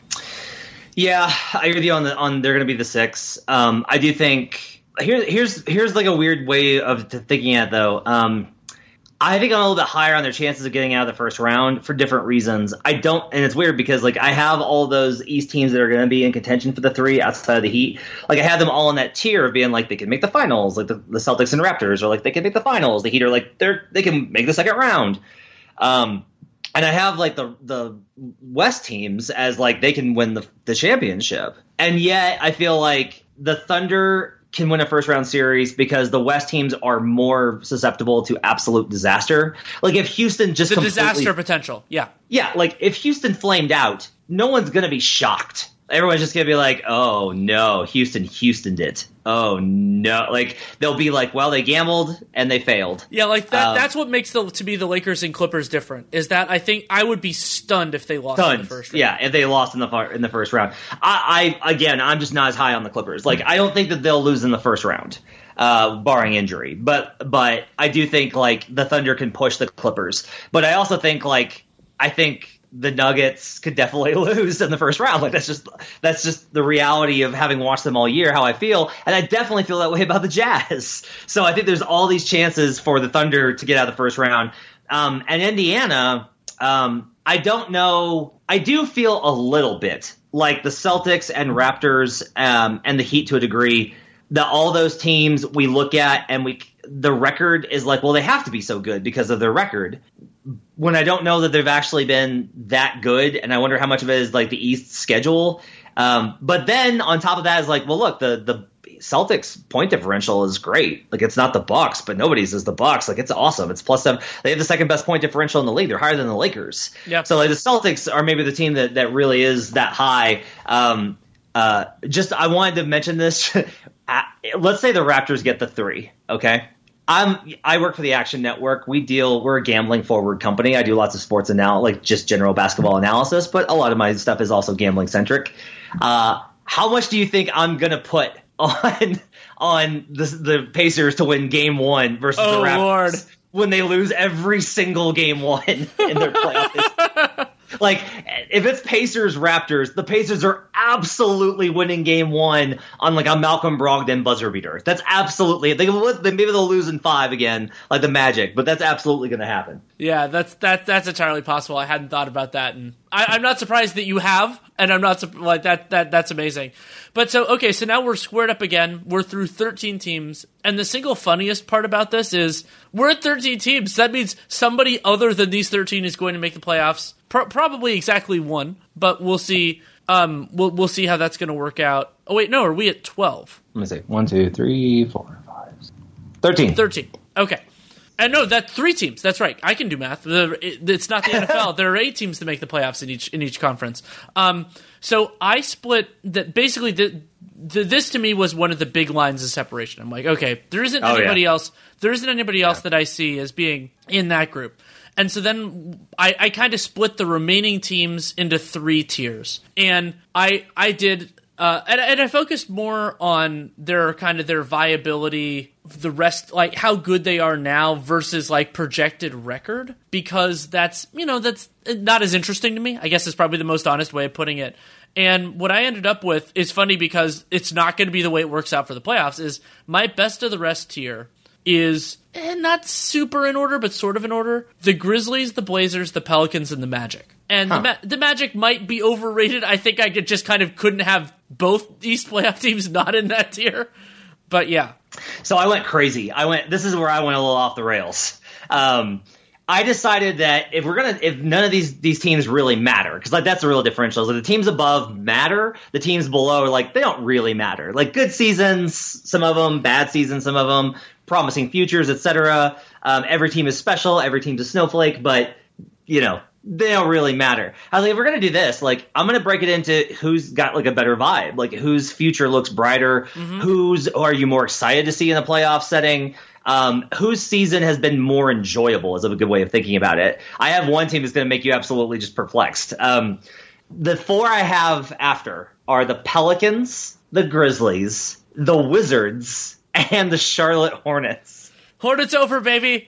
Yeah, I agree with you on the on they're going to be the six. Um, I do think here here's here's like a weird way of thinking it though. Um, I think I'm a little bit higher on their chances of getting out of the first round for different reasons. I don't, and it's weird because like I have all those East teams that are going to be in contention for the three outside of the Heat. Like I have them all in that tier of being like they can make the finals, like the, the Celtics and Raptors, or like they can make the finals. The Heat are like they're they can make the second round. Um, and I have like the the West teams as like they can win the the championship, and yet I feel like the Thunder can win a first round series because the West teams are more susceptible to absolute disaster. Like if Houston just the disaster potential. Yeah. yeah, like if Houston flamed out, no one's gonna be shocked. Everyone's just gonna be like, "Oh no, Houston, Houston did. Oh no!" Like they'll be like, "Well, they gambled and they failed." Yeah, like that. Um, that's what makes the to be the Lakers and Clippers different. Is that I think I would be stunned if they lost in the first round. Yeah, if they lost in the in the first round, I, I again, I'm just not as high on the Clippers. Like, I don't think that they'll lose in the first round, uh, barring injury. But but I do think like the Thunder can push the Clippers. But I also think like I think the Nuggets could definitely [laughs] lose in the first round. Like that's just that's just the reality of having watched them all year, how I feel, and I definitely feel that way about the Jazz. [laughs] So I think there's all these chances for the Thunder to get out of the first round. Um, and Indiana, um, I don't know. I do feel a little bit like the Celtics and Raptors um, and the Heat to a degree. That all those teams we look at and we the record is like, well, they have to be so good because of their record when I don't know that they've actually been that good, and I wonder how much of it is like the East schedule. Um, but then on top of that is like, well, look, the the Celtics point differential is great. Like it's not the Bucks, but nobody's is the Bucks. Like it's awesome. It's plus seven. They have the second best point differential in the league. They're higher than the Lakers. Yep. So like the Celtics are maybe the team that that really is that high. Um, uh, just I wanted to mention this. [laughs] Let's say the Raptors get the three. Okay. I'm I work for the Action Network. We deal we're a gambling forward company. I do lots of sports anal like just general basketball analysis, but a lot of my stuff is also gambling centric. Uh, how much do you think I'm gonna put [laughs] on on the the Pacers to win Game One versus Oh, the Raptors Lord. when they lose every single Game One [laughs] in their playoffs? [laughs] like if it's Pacers Raptors, the Pacers are absolutely winning game one on like a Malcolm Brogdon buzzer beater. That's absolutely they they- maybe they'll lose in five again, like the Magic, but that's absolutely going to happen. Yeah, that's that that's entirely possible. I hadn't thought about that, and I, I'm not surprised that you have, and I'm not like that. That that's amazing. But so okay, so now we're squared up again. We're through 13 teams, and the single funniest part about this is we're at 13 teams. That means somebody other than these 13 is going to make the playoffs. Pro- probably exactly one, but we'll see. Um, we'll we'll see how that's going to work out. Oh wait, no, are we at 12? Let me see. One, two, three, four, five, thirteen. 13. Okay. And no, that three teams. That's right. I can do math. The- it- It's not the [laughs] NFL. there are eight teams to make the playoffs in each in each conference. Um, so I split that. Basically, the, the, this to me was one of the big lines of separation. I'm like, okay, there isn't Oh, anybody yeah. else. There isn't anybody else that I see as being in that group. And so then I, I kind of split the remaining teams into three tiers, and I I did uh, and, and I focused more on their kind of their viability, the rest, like how good they are now versus like projected record, because that's you know that's not as interesting to me. I guess is probably the most honest way of putting it. And what I ended up with is funny because it's not going to be the way it works out for the playoffs. Is my best of the rest tier is eh, not super in order, but sort of in order. The Grizzlies, the Blazers, the Pelicans, and the Magic. And the, Ma- the Magic might be overrated. I think I could just kind of couldn't have both East playoff [laughs] teams not in that tier. But yeah, So I went crazy. I went. This is where I went a little off the rails. Um, I decided that if we're gonna, if none of these these teams really matter, because like that's the real differential. So the teams above matter, the teams below are like they don't really matter. Like good seasons, some of them, bad seasons, some of them, promising futures, etc. Um, every team is special. Every team's a snowflake, but you know they don't really matter. I was like, if we're gonna do this, like I'm gonna break it into who's got like a better vibe, like whose future looks brighter, who's are you more excited to see in the playoff setting, um, whose season has been more enjoyable is a good way of thinking about it. I have one team that's gonna make you absolutely just perplexed. Um, the four I have after are the Pelicans, the Grizzlies, the Wizards, and the Charlotte Hornets Hornets over, baby.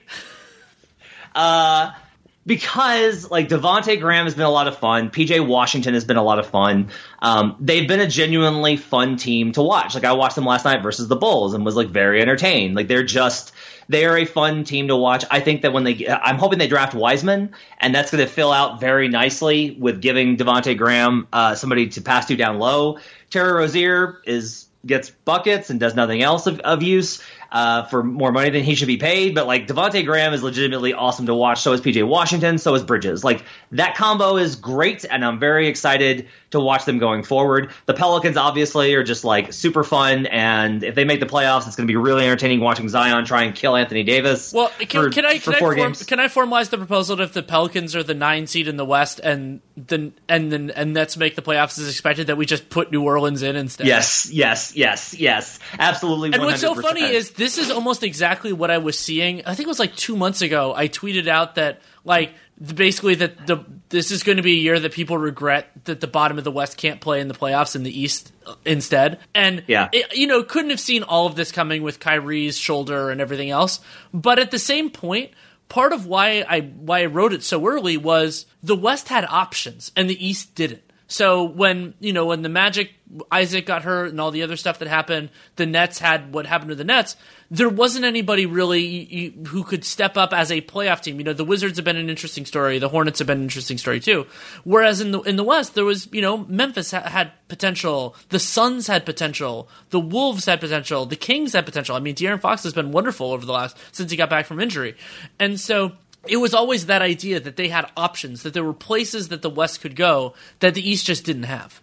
Because like Devonte Graham has been a lot of fun. PJ Washington has been a lot of fun. Um, they've been a genuinely fun team to watch. Like I watched them last night versus the Bulls and was like very entertained. Like they're just they are a fun team to watch. I think that when they, I'm hoping they draft Wiseman, and that's going to fill out very nicely with giving Devonte Graham uh, somebody to pass to down low. Terry Rozier is gets buckets and does nothing else of, of use. Uh, for more money than he should be paid. But like Devonte Graham is legitimately awesome to watch. So is PJ Washington. So is Bridges. Like that combo is great, and I'm very excited to watch them going forward. The Pelicans obviously are just like super fun, and if they make the playoffs, it's going to be really entertaining watching Zion try and kill Anthony Davis. Well, can, for, can I can I, four form, can I formalize the proposal that if the Pelicans are the nine seed in the West and the and then and Nets make the playoffs as expected, that we just put New Orleans in instead? Yes, yes, yes, yes, absolutely. And what's so funny is this is almost exactly what I was seeing. I think it was like two months ago. I tweeted out that like basically that the this is going to be a year that people regret that the bottom of the West can't play in the playoffs in the East uh, instead. And Yeah. it, you know, couldn't have seen all of this coming with Kyrie's shoulder and everything else. But at the same point, part of why I why I wrote it so early was the West had options and the East didn't. So when you know when the Magic Isaac got hurt and all the other stuff that happened, the Nets had what happened to the Nets. There wasn't anybody really who could step up as a playoff team. You know, the Wizards have been an interesting story. The Hornets have been an interesting story too. Whereas in the in the West, there was you know Memphis ha- had potential, the Suns had potential, the Wolves had potential, the Kings had potential. I mean, De'Aaron Fox has been wonderful over the last since he got back from injury, and so it was always that idea that they had options, that there were places that the West could go that the East just didn't have.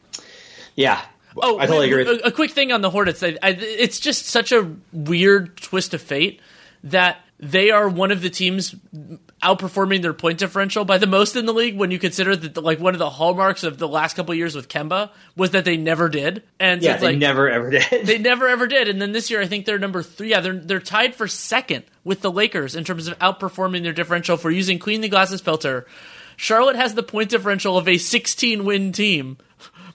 yeah. Oh, I totally agree. A, a quick thing on the Hornets. I, I, it's just such a weird twist of fate that they are one of the teams outperforming their point differential by the most in the league. When you consider that, like one of the hallmarks of the last couple years with Kemba was that they never did, and Yeah, it's they like never ever did. [laughs] they never ever did. And then this year, I think they're number three. Yeah, they're they're tied for second with the Lakers in terms of outperforming their differential for using Cleaning the Glass's filter. Charlotte has the point differential of a 16 win team,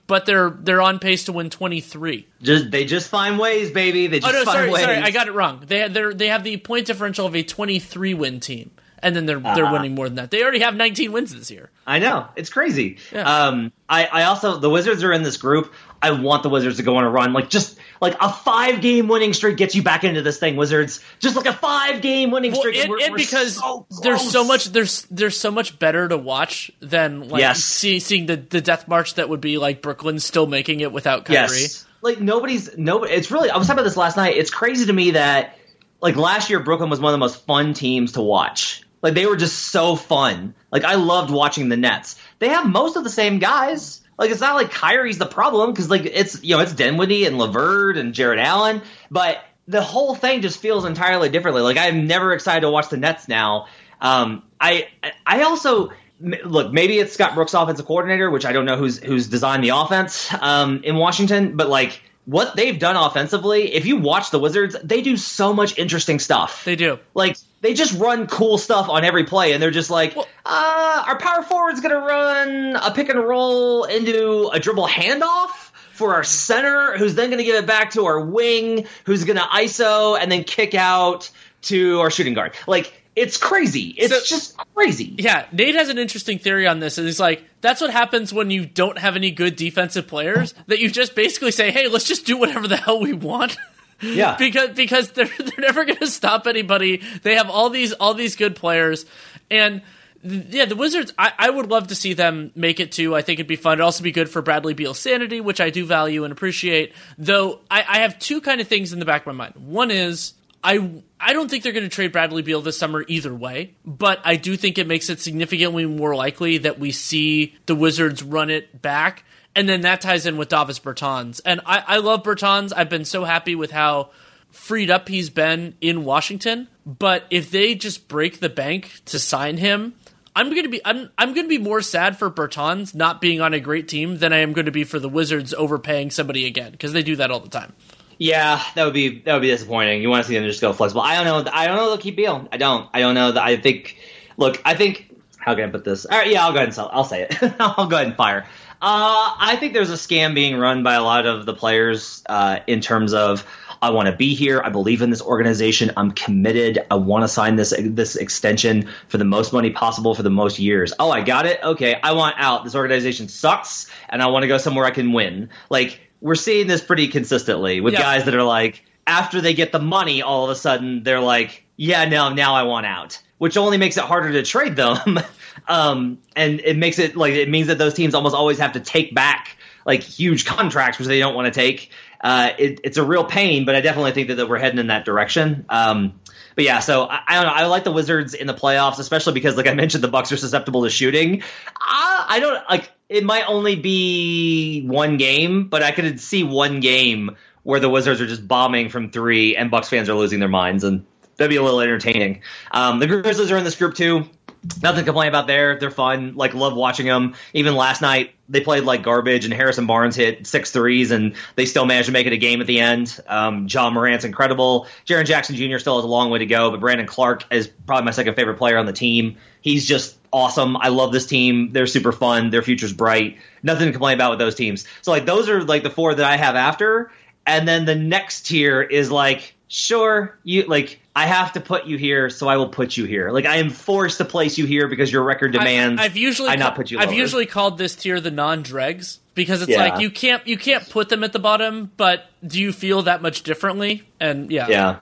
but they're they're on pace to win 23. just they just find ways, baby. They just Oh just no, find sorry, ways. sorry, I got it wrong. They they they have the point differential of a 23 win team, and then they're they're Ah. winning more than that. They already have 19 wins this year. I know it's crazy. Yeah. Um, I, I also the Wizards are in this group. I want the Wizards to go on a run, like just like a five game winning streak gets you back into this thing. Wizards, just like a five game winning Well, streak, and, we're- and we're because so there's so much there's there's so much better to watch than like Yes. see, seeing the the death march that would be like Brooklyn still making it without Kyrie. Yes, like nobody's nobody. It's really. I was talking about this last night. It's crazy to me that like last year Brooklyn was one of the most fun teams to watch. Like they were just so fun. Like I loved watching the Nets. They have most of the same guys. Like it's not like Kyrie's the problem because like it's you know it's Dinwiddie and LeVert and Jarrett Allen, but the whole thing just feels entirely differently. Like I'm never excited to watch the Nets now. Um, I I also look maybe it's Scott Brooks offensive coordinator, which I don't know who's who's designed the offense um, in Washington, but like what they've done offensively, if you watch the Wizards, they do so much interesting stuff. They do. Like they just run cool stuff on every play, and they're just like, Well- uh, our power forward's gonna run a pick and roll into a dribble handoff for our center, who's then gonna give it back to our wing, who's gonna ISO and then kick out to our shooting guard. Like it's crazy. It's So- just crazy. Yeah, Nate has an interesting theory on this, and he's like, that's what happens when you don't have any good defensive players. That you just basically say, "Hey, let's just do whatever the hell we want." [laughs] Yeah. [laughs] because because they're [laughs] they're never going to stop anybody. They have all these all these good players, and yeah, the Wizards. I, I would love to see them make it too. I think it'd be fun. It'd also be good for Bradley Beal's sanity, which I do value and appreciate. Though I, I have two kind of things in the back of my mind. One is I I don't think they're going to trade Bradley Beal this summer either way, but I do think it makes it significantly more likely that we see the Wizards run it back. And then that ties in with Davis Bertans. And I, I love Bertans. I've been so happy with how freed up he's been in Washington. But if they just break the bank to sign him, I'm gonna be I'm I'm gonna be more sad for Bertans not being on a great team than I am to be for the Wizards overpaying somebody again because they do that all the time. Yeah, that would be that would be disappointing. You want to see them just go flexible. I don't know. I don't know they'll keep Beal. I don't. I don't know. I think. Look, I think. How can I put this? All right, yeah, I'll go ahead and sell. I'll say it. [laughs] I'll go ahead and fire. Uh, I think there's a scam being run by a lot of the players uh, in terms of I want to be here. I believe in this organization. I'm committed. I want to sign this this extension for the most money possible for the most years. Oh, I got it. Okay, I want out. This organization sucks, and I want to go somewhere I can win. Like we're seeing this pretty consistently with Yeah. guys that are like after they get the money, all of a sudden they're like, yeah, no, now I want out, which only makes it harder to trade them. [laughs] um, and it makes it like it means that those teams almost always have to take back like huge [laughs] contracts which they don't want to take uh, it, it's a real pain, but I definitely think that, that we're heading in that direction. Um, but yeah, so I, I, don't know. I like the Wizards in the playoffs, especially because, like I mentioned, the Bucks are susceptible to shooting. I, I don't like. It might only be one game, but I could see one game where the Wizards are just bombing from three, and Bucks fans are losing their minds, and that'd be a little entertaining. Um, the Grizzlies are in this group too nothing to complain about there. They're fun. Like love watching them. Even last night they played like garbage, and Harrison Barnes hit six threes, and they still managed to make it a game at the end. Um, Ja Morant's incredible. Jaren Jackson Jr. still has a long way to go, but Brandon Clarke is probably my second favorite player on the team. He's just awesome. I love this team. They're super fun. Their future's bright. Nothing to complain about with those teams. So like those are like the four that I have after, and then the next tier is like sure you like I have to put you here, so I will put you here. Like I am forced to place you here because your record demands. I, have usually I not put you. I've lower. usually called this tier the non-dregs because it's yeah. like you can't you can't put them at the bottom, but do you feel that much differently? And yeah, yeah,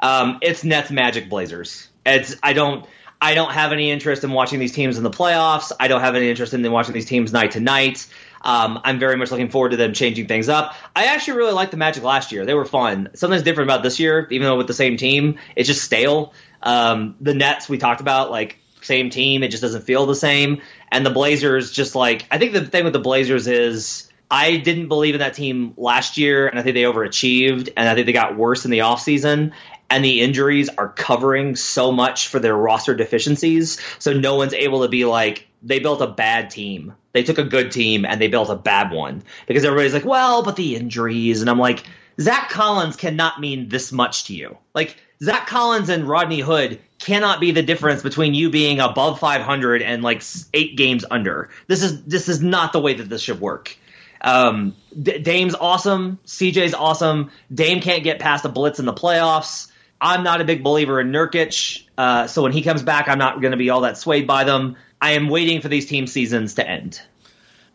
um, it's Nets, Magic, Blazers. It's I don't. I don't have any interest in watching these teams in the playoffs. I don't have any interest in watching these teams night to night. Um, I'm very much looking forward to them changing things up. I actually really liked the Magic last year. They were fun. Something's different about this year, even though with the same team, it's just stale. Um, the Nets we talked about, like same team, it just doesn't feel the same. And the Blazers, just like I think the thing with the Blazers is I didn't believe in that team last year, and I think they overachieved, and I think they got worse in the offseason and the injuries are covering so much for their roster deficiencies. So no one's able to be like, they built a bad team. They took a good team and they built a bad one. Because everybody's like, well, but the injuries. And I'm like, Zach Collins cannot mean this much to you. Like, Zach Collins and Rodney Hood cannot be the difference between you being above 500 and like eight games under. This is this is not the way that this should work. Um, D- Dame's awesome. CJ's awesome. Dame can't get past a blitz in the playoffs. I'm not a big believer in Nurkic, uh, so when he comes back, I'm not going to be all that swayed by them. I am waiting for these team seasons to end.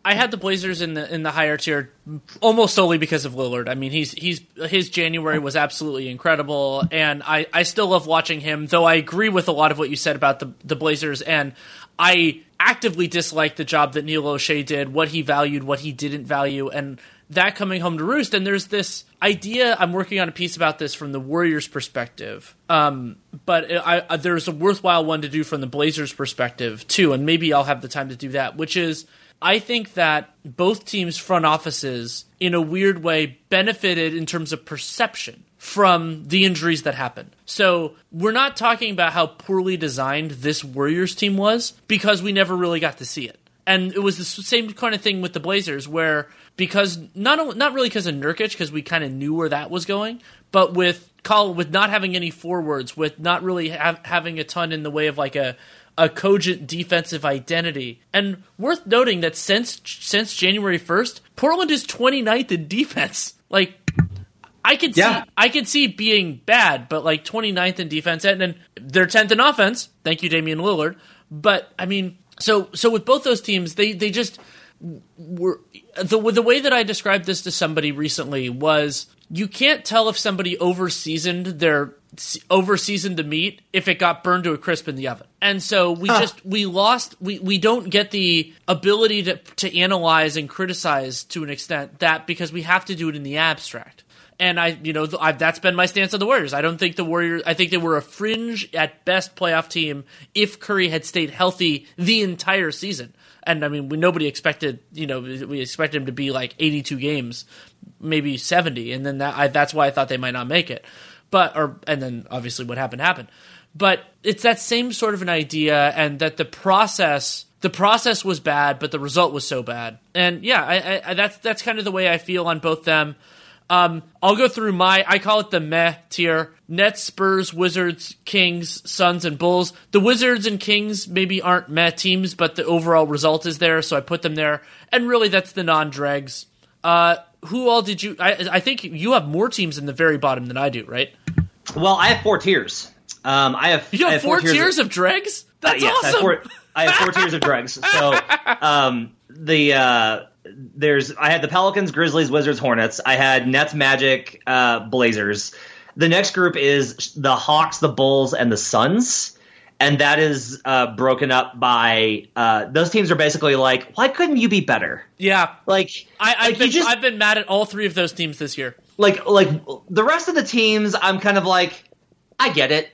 I had the Blazers in the in the higher tier almost solely because of Lillard. I mean, he's he's his January was absolutely incredible, and I I still love watching him. Though I agree with a lot of what you said about the the Blazers, and I actively dislike the job that Neil Olshey did, what he valued, what he didn't value, and that coming home to roost. And there's this idea. I'm working on a piece about this from the Warriors' perspective, um, but I, I, there's a worthwhile one to do from the Blazers' perspective too. And maybe I'll have the time to do that. Which is, I think that both teams' front offices, in a weird way, benefited in terms of perception from the injuries that happened. So we're not talking about how poorly designed this Warriors team was because we never really got to see it. And it was the same kind of thing with the Blazers, where because not not really because of Nurkic, because we kind of knew where that was going, but with Call with not having any forwards, with not really having a ton in the way of like a a cogent defensive identity. And worth noting that since since January 1st, Portland is 29th in defense. Like I could yeah. see I could see being bad, but like 29th in defense and then they're 10th in offense. Thank you Damian Lillard. But I mean, so so with both those teams, they they just were the the way that I described this to somebody recently was you can't tell if somebody overseasoned their overseasoned the meat if it got burned to a crisp in the oven. And so we huh. just we lost we we don't get the ability to to analyze and criticize to an extent that because we have to do it in the abstract. And I, you know, I, that's been my stance on the Warriors. I don't think the Warriors. I think they were a fringe at best playoff team if Curry had stayed healthy the entire season and I mean, we, nobody expected, you know, we expected him to be like 82 games, maybe 70, and then that I, that's why I thought they might not make it. But or and then obviously what happened happened. But it's that same sort of an idea, and that the process the process was bad, but the result was so bad. And yeah, I, I, that's that's kind of the way I feel on both them. Um, I'll go through my, I call it the meh tier. Nets, Spurs, Wizards, Kings, Suns, and Bulls. The Wizards and Kings maybe aren't meh teams, but the overall result is there, so I put them there. And really, that's the non dregs. Uh, who all did you? I, I, think you have more teams in the very bottom than I do, right? Well, I have four tiers. Um, I have you have, have four, four, tiers, of, of dregs. That's uh, yes, awesome. I have, four, I have four tiers of dregs. So [laughs] um, the uh, there's I had the Pelicans, Grizzlies, Wizards, Hornets. I had Nets, Magic, uh, Blazers. The next group is the Hawks, the Bulls, and the Suns. and that is uh, broken up by uh, those teams are basically like, why couldn't you be better? Yeah, like I, I've like, been just, I've been mad at all three of those teams this year. Like like the rest of the teams, I'm kind of like, I get it.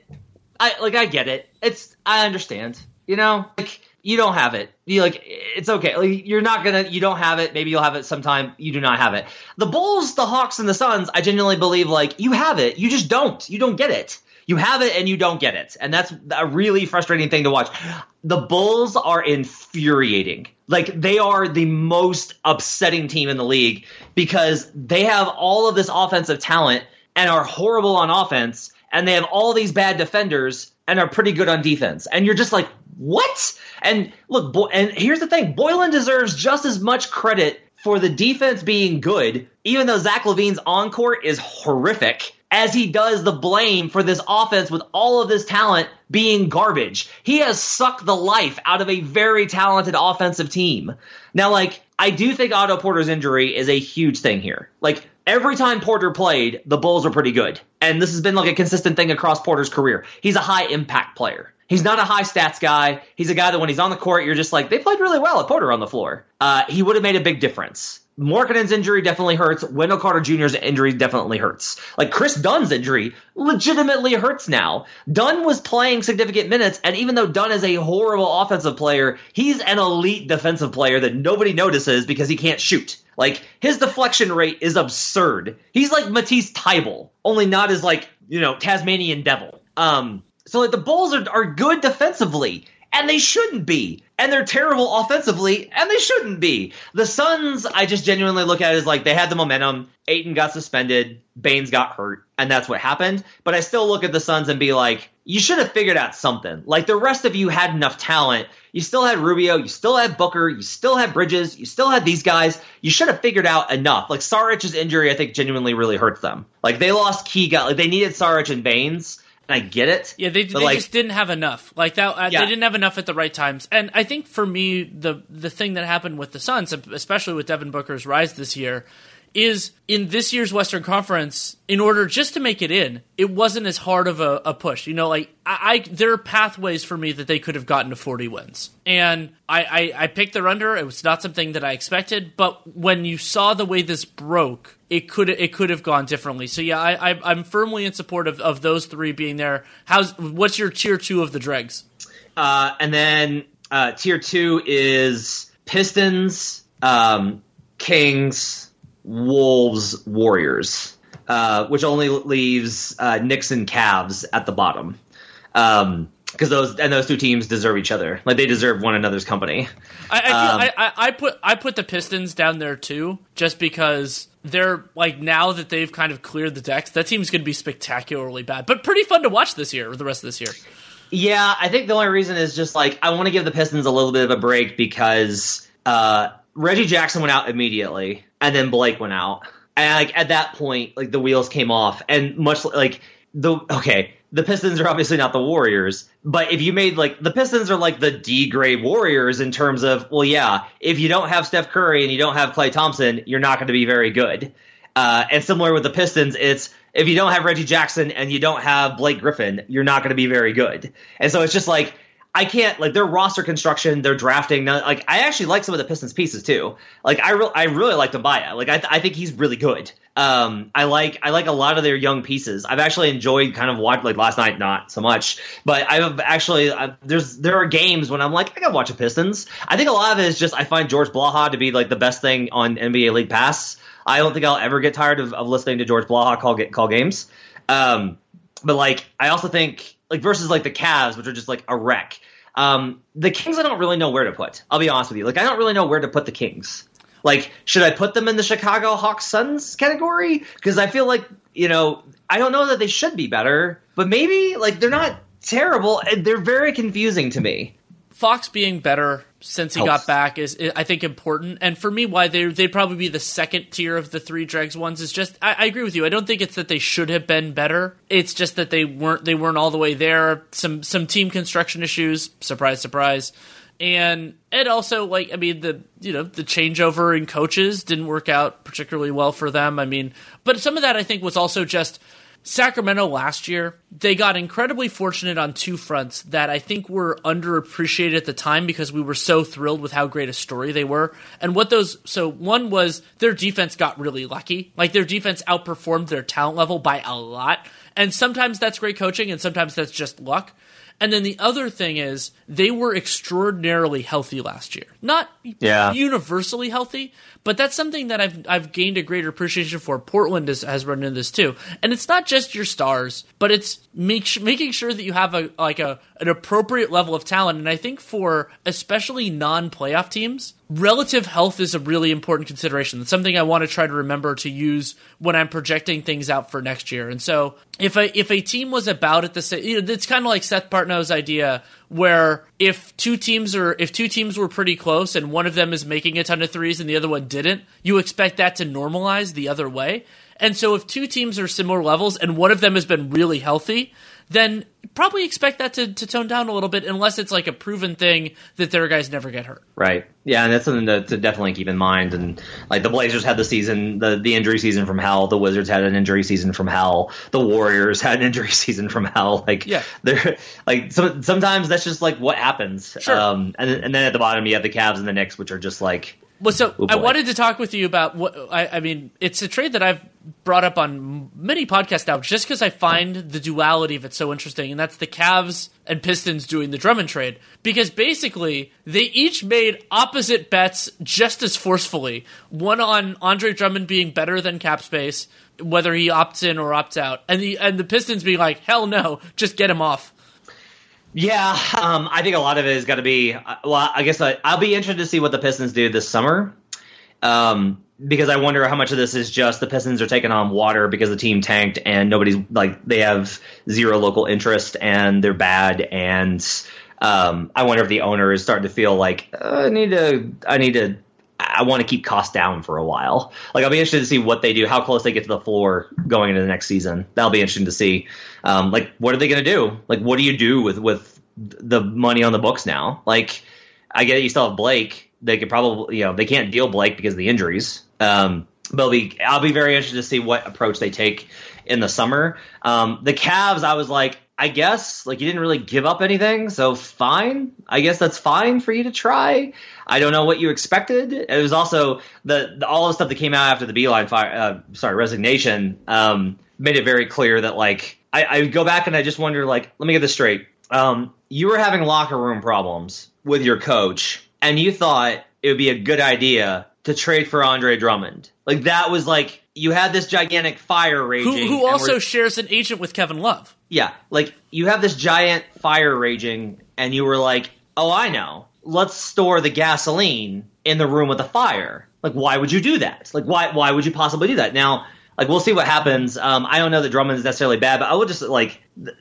I like I get it. It's I understand. You know, like you don't have it. You like it's okay. Like, you're not gonna. You don't have it. Maybe you'll have it sometime. You do not have it. The Bulls, the Hawks, and the Suns. I genuinely believe like you have it. You just don't. You don't get it. You have it and you don't get it, and that's a really frustrating thing to watch. The Bulls are infuriating. Like they are the most upsetting team in the league because they have all of this offensive talent and are horrible on offense, and they have all these bad defenders and are pretty good on defense. And you're just like, what? And look, Bo- and here's the thing: Boylen deserves just as much credit for the defense being good, even though Zach LaVine's encore is horrific, as he does the blame for this offense with all of this talent being garbage. He has sucked the life out of a very talented offensive team. Now, like, I do think Otto Porter's injury is a huge thing here. Like, every time Porter played, the Bulls were pretty good. And this has been like a consistent thing across Porter's career. He's a high impact player. He's not a high stats guy. He's a guy that when he's on the court, you're just like, they played really well at Porter on the floor. Uh, he would have made a big difference. Markkanen's injury definitely hurts. Wendell Carter Jr.'s injury definitely hurts. Like Kris Dunn's injury legitimately hurts now. Dunn was playing significant minutes, and even though Dunn is a horrible offensive player, he's an elite defensive player that nobody notices because he can't shoot. Like his deflection rate is absurd. He's like Matisse Thybulle, only not as like you know Tasmanian Devil. Um, so like the Bulls are, are good defensively, and they shouldn't be. And they're terrible offensively, and they shouldn't be. The Suns, I just genuinely look at it as like they had the momentum. Ayton got suspended, Baynes got hurt, and that's what happened. But I still look at the Suns and be like, you should have figured out something. Like the rest of you had enough talent. You still had Rubio, you still had Booker, you still had Bridges, you still had these guys. You should have figured out enough. Like Saric's injury, I think genuinely really hurts them. Like they lost key guys. Like they needed Saric and Baynes. And I get it. Yeah, they, they like, just didn't have enough. Like that, uh, Yeah. they didn't have enough at the right times. And I think for me, the the thing that happened with the Suns, especially with Devin Booker's rise this year, is in this year's Western Conference. In order just to make it in, it wasn't as hard of a, a push. You know, like I, I, there are pathways for me that they could have gotten to forty wins, and I, I, I picked their under. It was not something that I expected, but when you saw the way this broke, it could it could have gone differently. So yeah, I, I I'm firmly in support of, of those three being there. How's what's your tier two of the dregs? Uh, and then uh, tier two is Pistons, um, Kings, Wolves, Warriors, uh, which only leaves uh, Knicks and Cavs at the bottom. Um, because those and those two teams deserve each other. Like they deserve one another's company. I, I, feel, Um, I, I, I put I put the Pistons down there too, just because they're like now that they've kind of cleared the decks, that team's going to be spectacularly bad, but pretty fun to watch this year or the rest of this year. Yeah, I think the only reason is just like I want to give the Pistons a little bit of a break because uh, Reggie Jackson went out immediately, and then Blake went out, and like at that point, like the wheels came off, and much like the okay, the Pistons are obviously not the Warriors, but if you made like the Pistons are like the D grade Warriors in terms of well, yeah, if you don't have Steph Curry and you don't have Klay Thompson, you're not going to be very good. Uh, and similar with the Pistons, it's if you don't have Reggie Jackson and you don't have Blake Griffin, you're not going to be very good. And so it's just like I can't like their roster construction, their drafting. Like I actually like some of the Pistons pieces too. Like I re- I really like Tobiah. Like I, th- I think he's really good. Um, I like I like a lot of their young pieces. I've actually enjoyed kind of watch like last night, not so much, but I've actually I, there's there are games when I'm like I gotta watch the Pistons. I think a lot of it is just I find George Blaha to be like the best thing on NBA League Pass. I don't think I'll ever get tired of, of listening to George Blaha call get, call games. Um, but like I also think like versus like the Cavs, which are just like a wreck. Um, the Kings, I don't really know where to put. I'll be honest with you. Like I don't really know where to put the Kings. Like, should I put them in the Chicago Hawks Suns category? Because I feel like you know I don't know that they should be better, but maybe like they're not terrible. They're very confusing to me. Fox being better since he Helps. got back is, I think, important. And for me, why they they'd probably be the second tier of the three dregs ones is just I, I agree with you. I don't think it's that they should have been better. It's just that they weren't they weren't all the way there. Some some team construction issues. Surprise, surprise. And and also like I mean the you know the changeover in coaches didn't work out particularly well for them. I mean, but some of that I think was also just Sacramento last year, they got incredibly fortunate on two fronts that I think were underappreciated at the time because we were so thrilled with how great a story they were. And what those, so one was their defense got really lucky. Like their defense outperformed their talent level by a lot. And sometimes that's great coaching and sometimes that's just luck. And then the other thing is they were extraordinarily healthy last year. Not yeah. universally healthy, but that's something that I've I've gained a greater appreciation for. Portland has, has run into this too, and it's not just your stars, but it's make, making sure that you have a like a an appropriate level of talent. And I think for especially non playoff teams, relative health is a really important consideration. It's something I want to try to remember to use when I'm projecting things out for next year. And so if a if a team was about at the same, it's kind of like Seth Partnow's idea where if two teams are if two teams were pretty close and one of them is making a ton of threes and the other one didn't, you expect that to normalize the other way. And so if two teams are similar levels and one of them has been really healthy, then probably expect that to, to tone down a little bit unless it's like a proven thing that their guys never get hurt. Right. Yeah, and that's something to, to definitely keep in mind. And like the Blazers had the season, the, the injury season from hell. The Wizards had an injury season from hell. The Warriors had an injury [laughs] season from hell. Like, yeah, they're like so, sometimes that's just like what happens. Sure. Um, and and then at the bottom you have the Cavs and the Knicks, which are just like well, so oh I wanted to talk with you about what I, I, mean. It's a trade that I've brought up on many podcasts now, just because I find the duality of it so interesting, and that's the Cavs and Pistons doing the Drummond trade. Because basically, they each made opposite bets just as forcefully. One on Andre Drummond being better than cap space, whether he opts in or opts out, and the and the Pistons being like, hell no, just get him off. Yeah, um, I think a lot of it is got to be. Uh, well, I guess I, will be interested to see what the Pistons do this summer, um, because I wonder how much of this is just the Pistons are taking on water because the team tanked and nobody's like they have zero local interest and they're bad and um, I wonder if the owner is starting to feel like uh, I need to I need to I want to keep costs down for a while. Like I'll be interested to see what they do, how close they get to the floor going into the next season. That'll be interesting to see. Um, like what are they going to do? Like what do you do with with the money on the books now? Like I get it, you still have Blake. They could probably you know they can't deal Blake because of the injuries. Um, but I'll be I'll be very interested to see what approach they take in the summer. Um, the Cavs, I was like, I guess like you didn't really give up anything, so fine. I guess that's fine for you to try. I don't know what you expected. It was also the, the all the stuff that came out after the Beilein fire, uh, sorry resignation um, made it very clear that like I, I, go back and I just wonder like let me get this straight. Um, you were having locker room problems with your coach, and you thought it would be a good idea to trade for Andre Drummond. Like that was like you had this gigantic fire raging. Who, who also shares an agent with Kevin Love. Yeah, like you have this giant fire raging, and you were like, "Oh, I know. Let's store the gasoline in the room with the fire." Like, why would you do that? Like, why why would you possibly do that? Now, like, we'll see what happens. Um, I don't know that Drummond is necessarily bad, but I would just like the,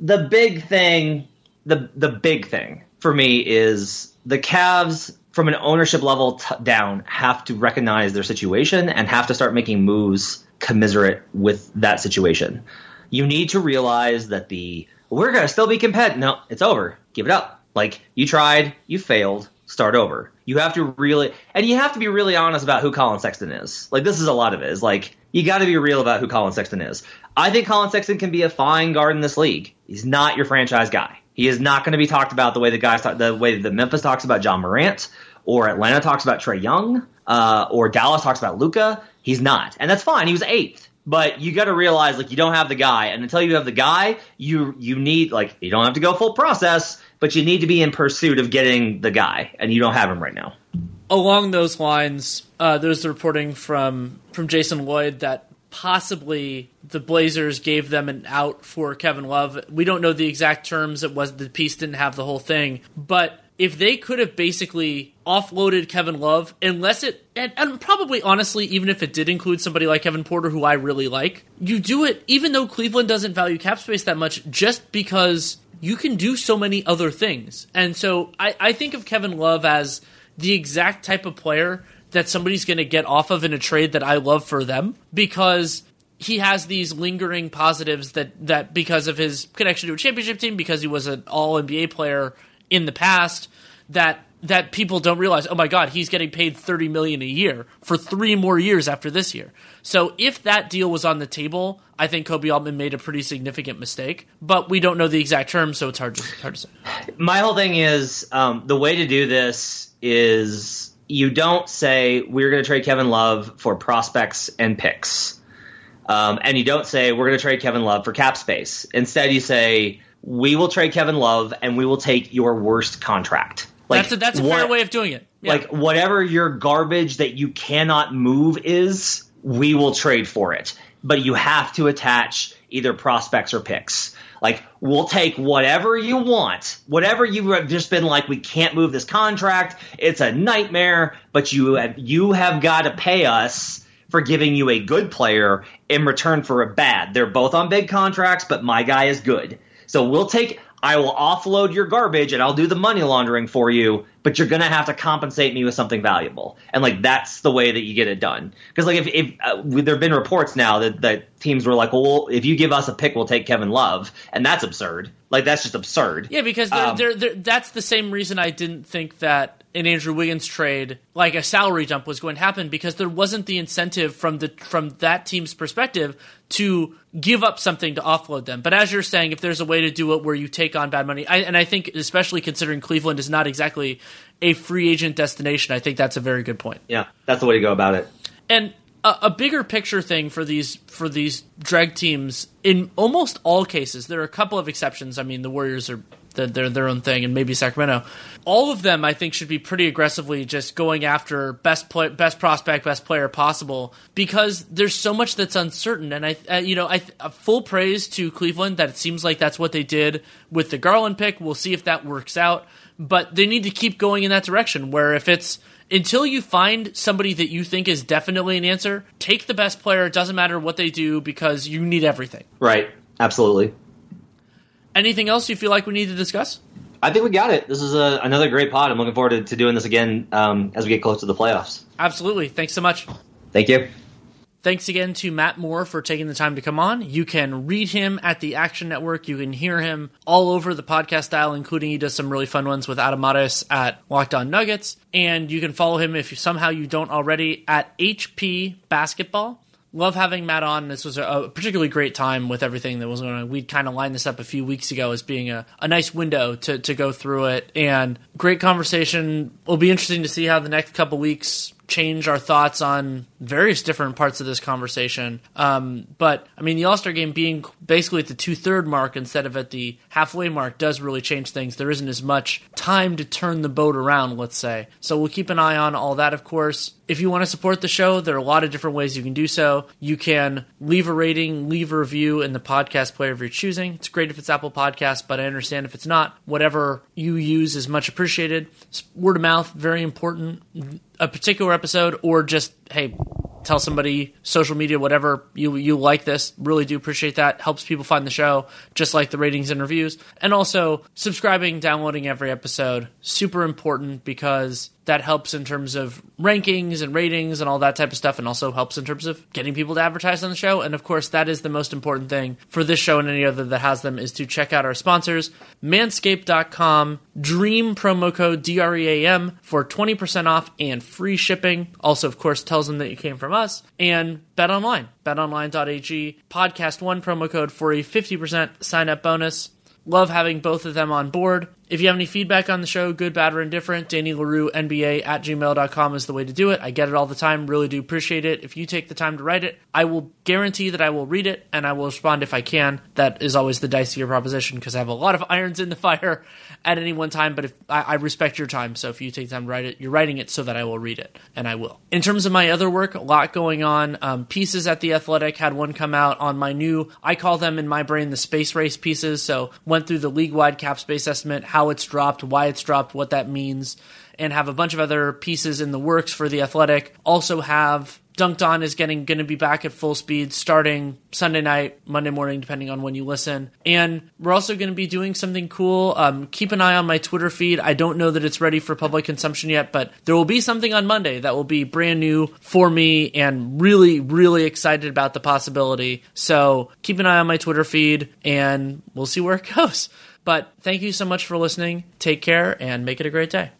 the big thing. The the big thing for me is the Cavs from an ownership level t- down have to recognize their situation and have to start making moves commiserate with that situation you need to realize that the we're gonna still be competitive. No, it's over. Give it up. Like you tried, you failed. Start over. You have to really, and you have to be really honest about who Collin Sexton is. Like this is a lot of it. Is like you got to be real about who Collin Sexton is. I think Collin Sexton can be a fine guard in this league. He's not your franchise guy. He is not going to be talked about the way the guys talk, the way that Memphis talks about Ja Morant, or Atlanta talks about Trae Young, uh, or Dallas talks about Luka. He's not, and that's fine. He was eighth but you got to realize like you don't have the guy and until you have the guy you you need like you don't have to go full process but you need to be in pursuit of getting the guy and you don't have him right now. Along those lines uh, there's the reporting from from jason lloyd that possibly the blazers gave them an out for kevin love. We don't know the exact terms. It was the piece didn't have the whole thing. But if they could have basically offloaded Kevin Love, unless it, and, and, probably honestly, even if it did include somebody like Kevin Porter, who I really like, you do it even though Cleveland doesn't value cap space that much, just because you can do so many other things. And so I, I think of Kevin Love as the exact type of player that somebody's going to get off of in a trade that I love for them because he has these lingering positives that that because of his connection to a championship team, because he was an All NBA player in the past that that people don't realize. Oh my God, he's getting paid thirty million a year for three more years after this year. So if that deal was on the table, I think Koby Altman made a pretty significant mistake. But we don't know the exact terms, so it's hard to hard to say. My whole thing is um, the way to do this is you don't say we're going to trade Kevin Love for prospects and picks, um, and you don't say we're going to trade Kevin Love for cap space. Instead, you say we will trade Kevin Love and we will take your worst contract. Like, that's a, that's a what, fair way of doing it. Yeah. Like whatever your garbage that you cannot move is, we will trade for it. But you have to attach either prospects or picks. Like we'll take whatever you want, whatever you have just been like, we can't move this contract. It's a nightmare, but you have, you have got to pay us for giving you a good player in return for a bad. They're both on big contracts, but my guy is good. So we'll take I will offload your garbage and I'll do the money laundering for you, but you're gonna have to compensate me with something valuable. And like that's the way that you get it done. Because like if, if uh, there have been reports now that, that teams were like, well, if you give us a pick, we'll take Kevin Love, and that's absurd. Like that's just absurd. Yeah, because they're, um, they're, they're, that's the same reason I didn't think that an Andrew Wiggins trade, like a salary dump, was going to happen because there wasn't the incentive from the from that team's perspective to give up something to offload them. But as you're saying, if there's a way to do it where you take on bad money, I, and I think especially considering Cleveland is not exactly a free agent destination, I think that's a very good point. Yeah, that's the way to go about it. And a, a bigger picture thing for these for these drag teams in almost all cases, there are a couple of exceptions. I mean, the Warriors are they're their own thing, and maybe Sacramento. All of them, I think, should be pretty aggressively just going after best play, best prospect, best player possible because there's so much that's uncertain. And I, uh, you know, I full praise to Cleveland that it seems like that's what they did with the Garland pick. We'll see if that works out, but they need to keep going in that direction. Where if it's until you find somebody that you think is definitely an answer, take the best player. It doesn't matter what they do because you need everything. Right. Absolutely. Anything else you feel like we need to discuss? I think we got it. This is a, another great pod. I'm looking forward to, to doing this again um, as we get close to the playoffs. Absolutely. Thanks so much. Thank you. Thanks again to Matt Moore for taking the time to come on. You can read him at the Action Network. You can hear him all over the podcast style, including he does some really fun ones with Adam Mares at Locked On Nuggets. And you can follow him if you, somehow you don't already at HP Basketball love having Matt on. This was a, particularly great time with everything that was going on. We'd kind of lined this up a few weeks ago as being a, a nice window to, to go through it. And great conversation. It'll be interesting to see how the next couple weeks change our thoughts on various different parts of this conversation. Um, but I mean, the All Star game being basically at the two third mark instead of at the halfway mark does really change things. There isn't as much time to turn the boat around, let's say. So we'll keep an eye on all that, of course. If you want to support the show, there are a lot of different ways you can do so. You can leave a rating, leave a review in the podcast player of your choosing. It's great if it's Apple Podcast, but I understand if it's not. Whatever you use is much appreciated. Word of mouth, very important. A particular episode, or just, hey, tell somebody social media whatever you you like this really do appreciate that helps people find the show just like the ratings and reviews and also subscribing downloading every episode super important because that helps in terms of rankings and ratings and all that type of stuff, and also helps in terms of getting people to advertise on the show. And of course, that is the most important thing for this show and any other that has them is to check out our sponsors, manscaped.com, dream promo code DREAM for 20% off and free shipping. Also, of course, tells them that you came from us, and Bet Online, betonline.ag, podcast one promo code for a 50% sign up bonus. Love having both of them on board. If you have any feedback on the show, good, bad, or indifferent, Danny Leroux, NBA at gmail.com is the way to do it. I get it all the time. Really do appreciate it. If you take the time to write it, I will guarantee that I will read it and I will respond if I can. That is always the dicier proposition because I have a lot of [laughs] irons in the fire at any one time, but if I, I, respect your time. So if you take time to write it, you're writing it so that I will read it, and I will. In terms of my other work, a lot going on. Um, pieces at the Athletic had one come out on my new, I call them in my brain the space race pieces. So went through the league wide cap space estimate, how it's dropped, why it's dropped, what that means, and have a bunch of other pieces in the works for the Athletic. Also have Dunked On is getting going to be back at full speed starting Sunday night, Monday morning, depending on when you listen. And we're also going to be doing something cool. Um, keep an eye on my Twitter feed. I don't know that it's ready for public consumption yet, but there will be something on Monday that will be brand new for me and really, really excited about the possibility. So keep an eye on my Twitter feed and we'll see where it [laughs] goes. But thank you so much for listening. Take care and make it a great day.